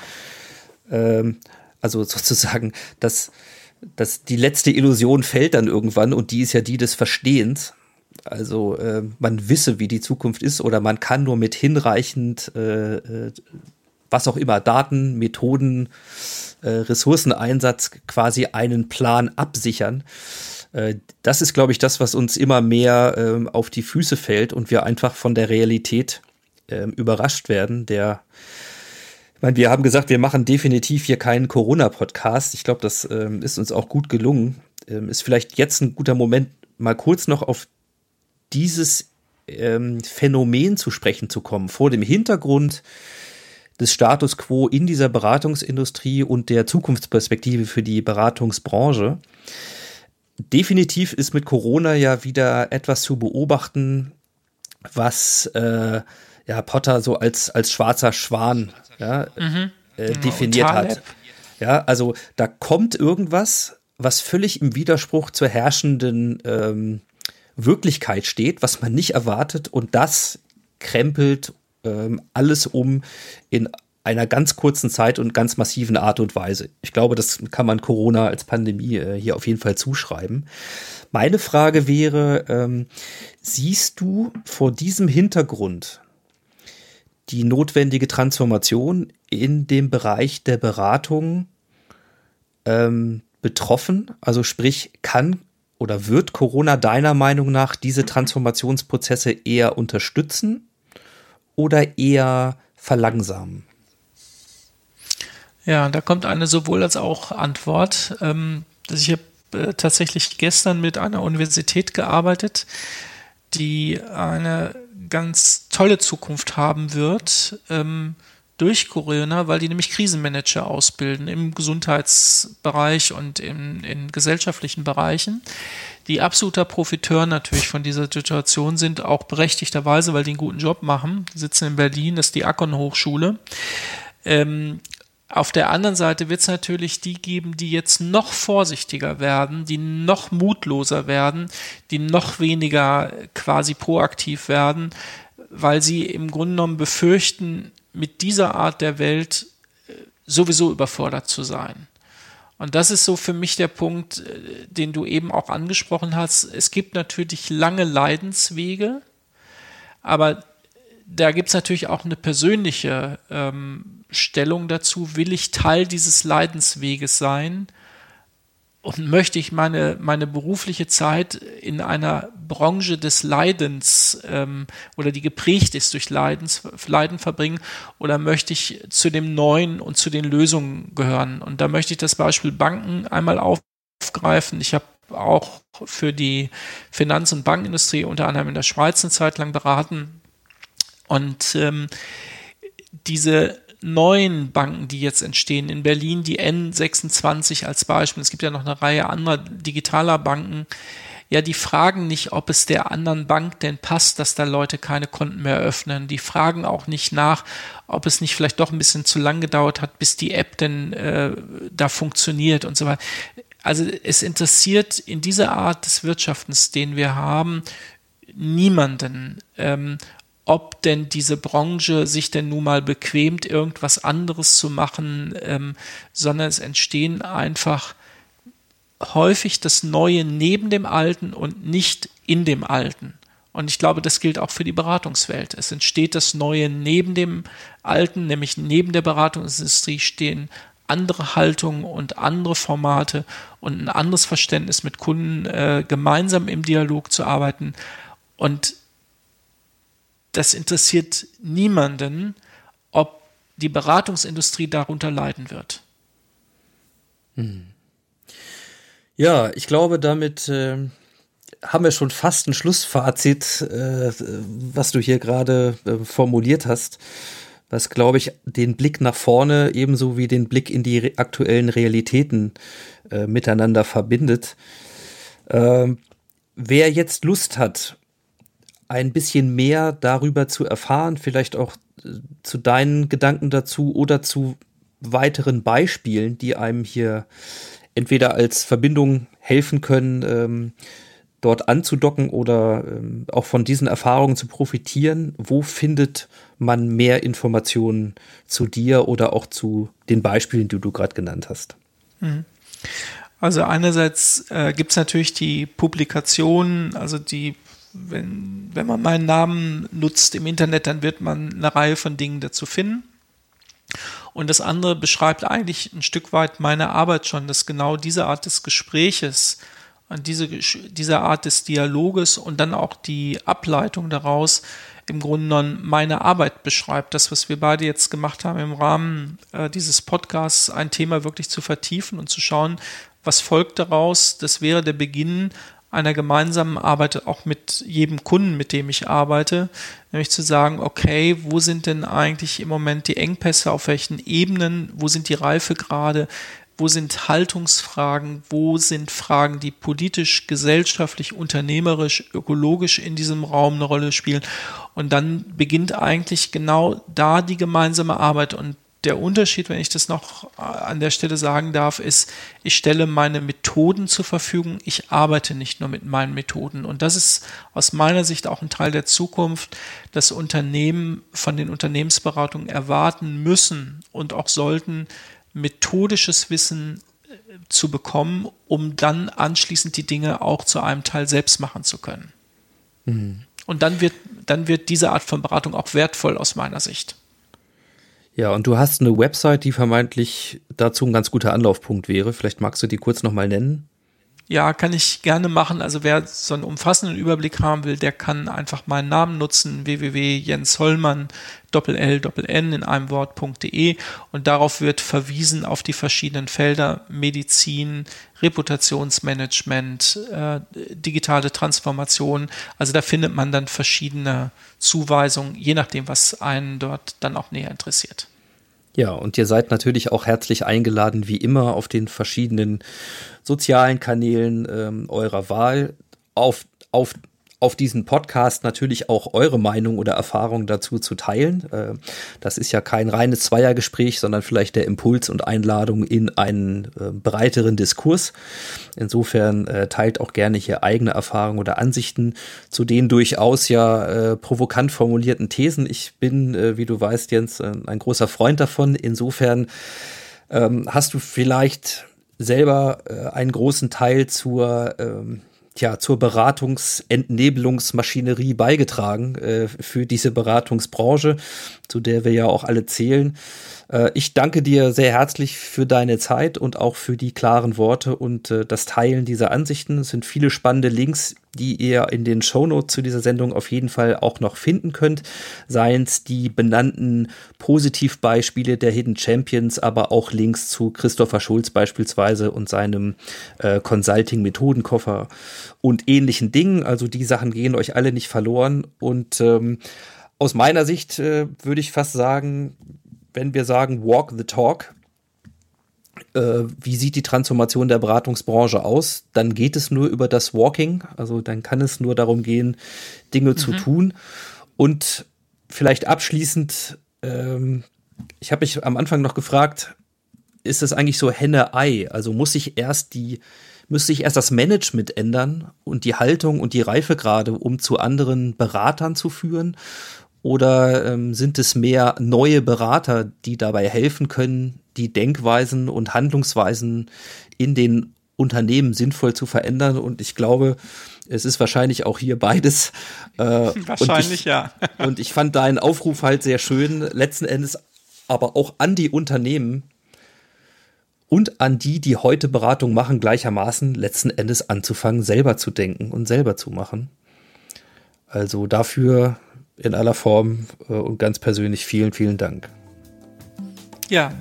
S1: ähm, also sozusagen, dass dass die letzte Illusion fällt dann irgendwann und die ist ja die des Verstehens. Also äh, man wisse, wie die Zukunft ist oder man kann nur mit hinreichend, äh, äh, was auch immer, Daten, Methoden, äh, Ressourceneinsatz quasi einen Plan absichern. Äh, das ist, glaube ich, das, was uns immer mehr äh, auf die Füße fällt und wir einfach von der Realität äh, überrascht werden. Der ich meine, wir haben gesagt, wir machen definitiv hier keinen Corona-Podcast. Ich glaube, das ähm, ist uns auch gut gelungen. Ähm, ist vielleicht jetzt ein guter Moment, mal kurz noch auf dieses ähm, Phänomen zu sprechen zu kommen, vor dem Hintergrund des Status quo in dieser Beratungsindustrie und der Zukunftsperspektive für die Beratungsbranche. Definitiv ist mit Corona ja wieder etwas zu beobachten, was äh, ja Potter so als als schwarzer Schwan ja, mhm. äh, definiert hat. Ja, also da kommt irgendwas, was völlig im Widerspruch zur herrschenden ähm, Wirklichkeit steht, was man nicht erwartet und das krempelt ähm, alles um in einer ganz kurzen Zeit und ganz massiven Art und Weise. Ich glaube, das kann man Corona als Pandemie äh, hier auf jeden Fall zuschreiben. Meine Frage wäre, ähm, siehst du vor diesem Hintergrund die notwendige Transformation in dem Bereich der Beratung ähm, betroffen? Also sprich, kann oder wird Corona deiner Meinung nach diese Transformationsprozesse eher unterstützen oder eher verlangsamen?
S3: Ja, da kommt eine sowohl als auch Antwort. Ähm, ich habe äh, tatsächlich gestern mit einer Universität gearbeitet, die eine ganz tolle Zukunft haben wird ähm, durch Corona, weil die nämlich Krisenmanager ausbilden im Gesundheitsbereich und in, in gesellschaftlichen Bereichen, die absoluter Profiteur natürlich von dieser Situation sind, auch berechtigterweise, weil die einen guten Job machen. Die sitzen in Berlin, das ist die Akon Hochschule. Ähm, auf der anderen Seite wird es natürlich die geben, die jetzt noch vorsichtiger werden, die noch mutloser werden, die noch weniger quasi proaktiv werden, weil sie im Grunde genommen befürchten, mit dieser Art der Welt äh, sowieso überfordert zu sein. Und das ist so für mich der Punkt, äh, den du eben auch angesprochen hast. Es gibt natürlich lange Leidenswege, aber da gibt es natürlich auch eine persönliche ähm, Stellung dazu. Will ich Teil dieses Leidensweges sein? Und möchte ich meine, meine berufliche Zeit in einer Branche des Leidens ähm, oder die geprägt ist durch Leidens, Leiden verbringen? Oder möchte ich zu dem Neuen und zu den Lösungen gehören? Und da möchte ich das Beispiel Banken einmal aufgreifen. Ich habe auch für die Finanz- und Bankindustrie unter anderem in der Schweiz eine Zeit lang beraten und ähm, diese neuen Banken, die jetzt entstehen, in Berlin die N26 als Beispiel, es gibt ja noch eine Reihe anderer digitaler Banken, ja, die fragen nicht, ob es der anderen Bank denn passt, dass da Leute keine Konten mehr öffnen. Die fragen auch nicht nach, ob es nicht vielleicht doch ein bisschen zu lang gedauert hat, bis die App denn äh, da funktioniert und so weiter. Also es interessiert in dieser Art des Wirtschaftens, den wir haben, niemanden, ähm, ob denn diese Branche sich denn nun mal bequemt, irgendwas anderes zu machen, ähm, sondern es entstehen einfach häufig das Neue neben dem Alten und nicht in dem Alten. Und ich glaube, das gilt auch für die Beratungswelt. Es entsteht das Neue neben dem Alten, nämlich neben der Beratungsindustrie stehen andere Haltungen und andere Formate und ein anderes Verständnis mit Kunden äh, gemeinsam im Dialog zu arbeiten. Und das interessiert niemanden, ob die Beratungsindustrie darunter leiden wird.
S1: Hm. Ja, ich glaube, damit äh, haben wir schon fast ein Schlussfazit, äh, was du hier gerade äh, formuliert hast, was, glaube ich, den Blick nach vorne ebenso wie den Blick in die re aktuellen Realitäten äh, miteinander verbindet. Ähm, wer jetzt Lust hat, ein bisschen mehr darüber zu erfahren, vielleicht auch äh, zu deinen Gedanken dazu oder zu weiteren Beispielen, die einem hier entweder als Verbindung helfen können, ähm, dort anzudocken oder ähm, auch von diesen Erfahrungen zu profitieren. Wo findet man mehr Informationen zu dir oder auch zu den Beispielen, die du gerade genannt hast?
S3: Mhm. Also einerseits äh, gibt es natürlich die Publikationen, also die wenn, wenn man meinen Namen nutzt im Internet, dann wird man eine Reihe von Dingen dazu finden. Und das andere beschreibt eigentlich ein Stück weit meine Arbeit schon, dass genau diese Art des Gespräches diese, diese Art des Dialoges und dann auch die Ableitung daraus im Grunde genommen meine Arbeit beschreibt. Das, was wir beide jetzt gemacht haben im Rahmen äh, dieses Podcasts, ein Thema wirklich zu vertiefen und zu schauen, was folgt daraus. Das wäre der Beginn einer gemeinsamen Arbeit auch mit jedem Kunden, mit dem ich arbeite, nämlich zu sagen, okay, wo sind denn eigentlich im Moment die Engpässe, auf welchen Ebenen, wo sind die Reifegrade, wo sind Haltungsfragen, wo sind Fragen, die politisch, gesellschaftlich, unternehmerisch, ökologisch in diesem Raum eine Rolle spielen. Und dann beginnt eigentlich genau da die gemeinsame Arbeit und der Unterschied, wenn ich das noch äh, an der Stelle sagen darf, ist, ich stelle meine Methoden zur Verfügung. Ich arbeite nicht nur mit meinen Methoden. Und das ist aus meiner Sicht auch ein Teil der Zukunft, dass Unternehmen von den Unternehmensberatungen erwarten müssen und auch sollten, methodisches Wissen äh, zu bekommen, um dann anschließend die Dinge auch zu einem Teil selbst machen zu können. Mhm. Und dann wird, dann wird diese Art von Beratung auch wertvoll aus meiner Sicht.
S1: Ja, und du hast eine Website, die vermeintlich dazu ein ganz guter Anlaufpunkt wäre. Vielleicht magst du die kurz nochmal nennen.
S3: Ja, kann ich gerne machen. Also wer so einen umfassenden Überblick haben will, der kann einfach meinen Namen nutzen, www.jenshollmann, Doppel-L, Doppel-N in einem Wort.de und darauf wird verwiesen auf die verschiedenen Felder Medizin, Reputationsmanagement, äh, digitale Transformation. Also da findet man dann verschiedene Zuweisungen, je nachdem, was einen dort dann auch näher interessiert.
S1: Ja, und ihr seid natürlich auch herzlich eingeladen, wie immer, auf den verschiedenen sozialen Kanälen ähm, eurer Wahl auf, auf auf diesen Podcast natürlich auch eure Meinung oder Erfahrung dazu zu teilen. Äh, das ist ja kein reines Zweiergespräch, sondern vielleicht der Impuls und Einladung in einen äh, breiteren Diskurs. Insofern äh, teilt auch gerne hier eigene Erfahrungen oder Ansichten zu den durchaus ja provokant formulierten Thesen. Ich bin, wie du weißt, Jens, ein großer Freund davon. Insofern ähm, hast du vielleicht selber einen großen Teil zur tja, zur Beratungsentnebelungsmaschinerie beigetragen äh, für diese Beratungsbranche, zu der wir ja auch alle zählen. Äh, ich danke dir sehr herzlich für deine Zeit und auch für die klaren Worte und äh, das Teilen dieser Ansichten. Es sind viele spannende Links, die ihr in den Shownotes zu dieser Sendung auf jeden Fall auch noch finden könnt. Seien es die benannten Positivbeispiele der Hidden Champions, aber auch Links zu Christopher Schulz beispielsweise und seinem äh, Consulting-Methodenkoffer und ähnlichen Dingen. Also die Sachen gehen euch alle nicht verloren. Und ähm, aus meiner Sicht äh, würde ich fast sagen, wenn wir sagen Walk the Talk, äh, wie sieht die Transformation der Beratungsbranche aus, dann geht es nur über das Walking. Also dann kann es nur darum gehen, Dinge mhm. zu tun. Und vielleicht abschließend, ähm, ich habe mich am Anfang noch gefragt, ist es eigentlich so Henne-Ei? Also muss ich erst die, müsste ich erst das Management ändern und die Haltung und die Reifegrade, um zu anderen Beratern zu führen? Oder ähm, sind es mehr neue Berater, die dabei helfen können, die Denkweisen und Handlungsweisen in den Unternehmen sinnvoll zu verändern? Und ich glaube, es ist wahrscheinlich auch hier beides.
S3: Äh, wahrscheinlich,
S1: ich,
S3: ja.
S1: und ich fand deinen Aufruf halt sehr schön, letzten Endes aber auch an die Unternehmen und an die, die heute Beratung machen, gleichermaßen letzten Endes anzufangen, selber zu denken und selber zu machen. Also dafür in aller Form äh, und ganz persönlich vielen, vielen Dank.
S3: Ja,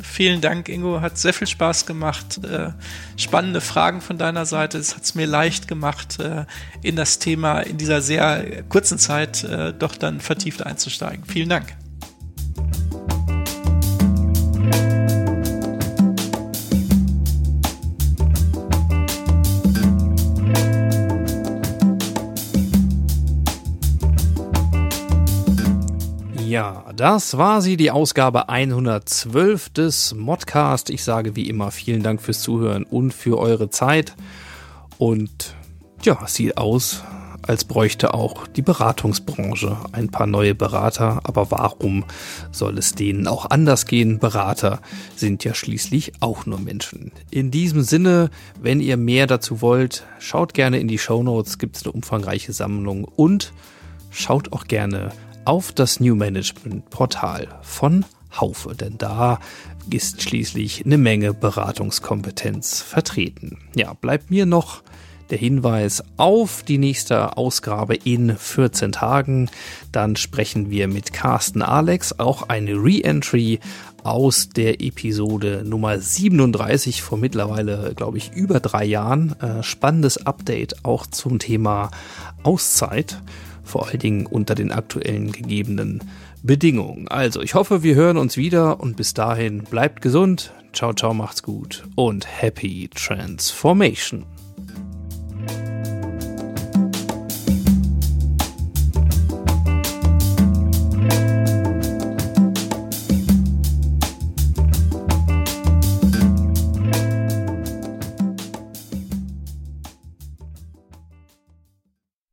S3: vielen Dank, Ingo. Hat sehr viel Spaß gemacht. Äh, spannende Fragen von deiner Seite. Es hat es mir leicht gemacht, äh, in das Thema in dieser sehr kurzen Zeit äh, doch dann vertieft einzusteigen. Vielen Dank.
S1: Ja, das war sie, die Ausgabe 112 des Modcast. Ich sage wie immer vielen Dank fürs Zuhören und für eure Zeit. Und ja, sieht aus, als bräuchte auch die Beratungsbranche ein paar neue Berater. Aber warum soll es denen auch anders gehen? Berater sind ja schließlich auch nur Menschen. In diesem Sinne, wenn ihr mehr dazu wollt, schaut gerne in die Show Notes, gibt es eine umfangreiche Sammlung und schaut auch gerne auf das New Management Portal von Haufe, denn da ist schließlich eine Menge Beratungskompetenz vertreten. Ja, bleibt mir noch der Hinweis auf die nächste Ausgabe in 14 Tagen. Dann sprechen wir mit Carsten Alex, auch eine Re-Entry aus der Episode Nummer 37 vor mittlerweile, glaube ich, über drei Jahren. Äh, spannendes Update auch zum Thema Auszeit vor allen Dingen unter den aktuellen gegebenen Bedingungen. Also, ich hoffe, wir hören uns wieder und bis dahin bleibt gesund. Ciao, ciao, macht's gut und happy transformation.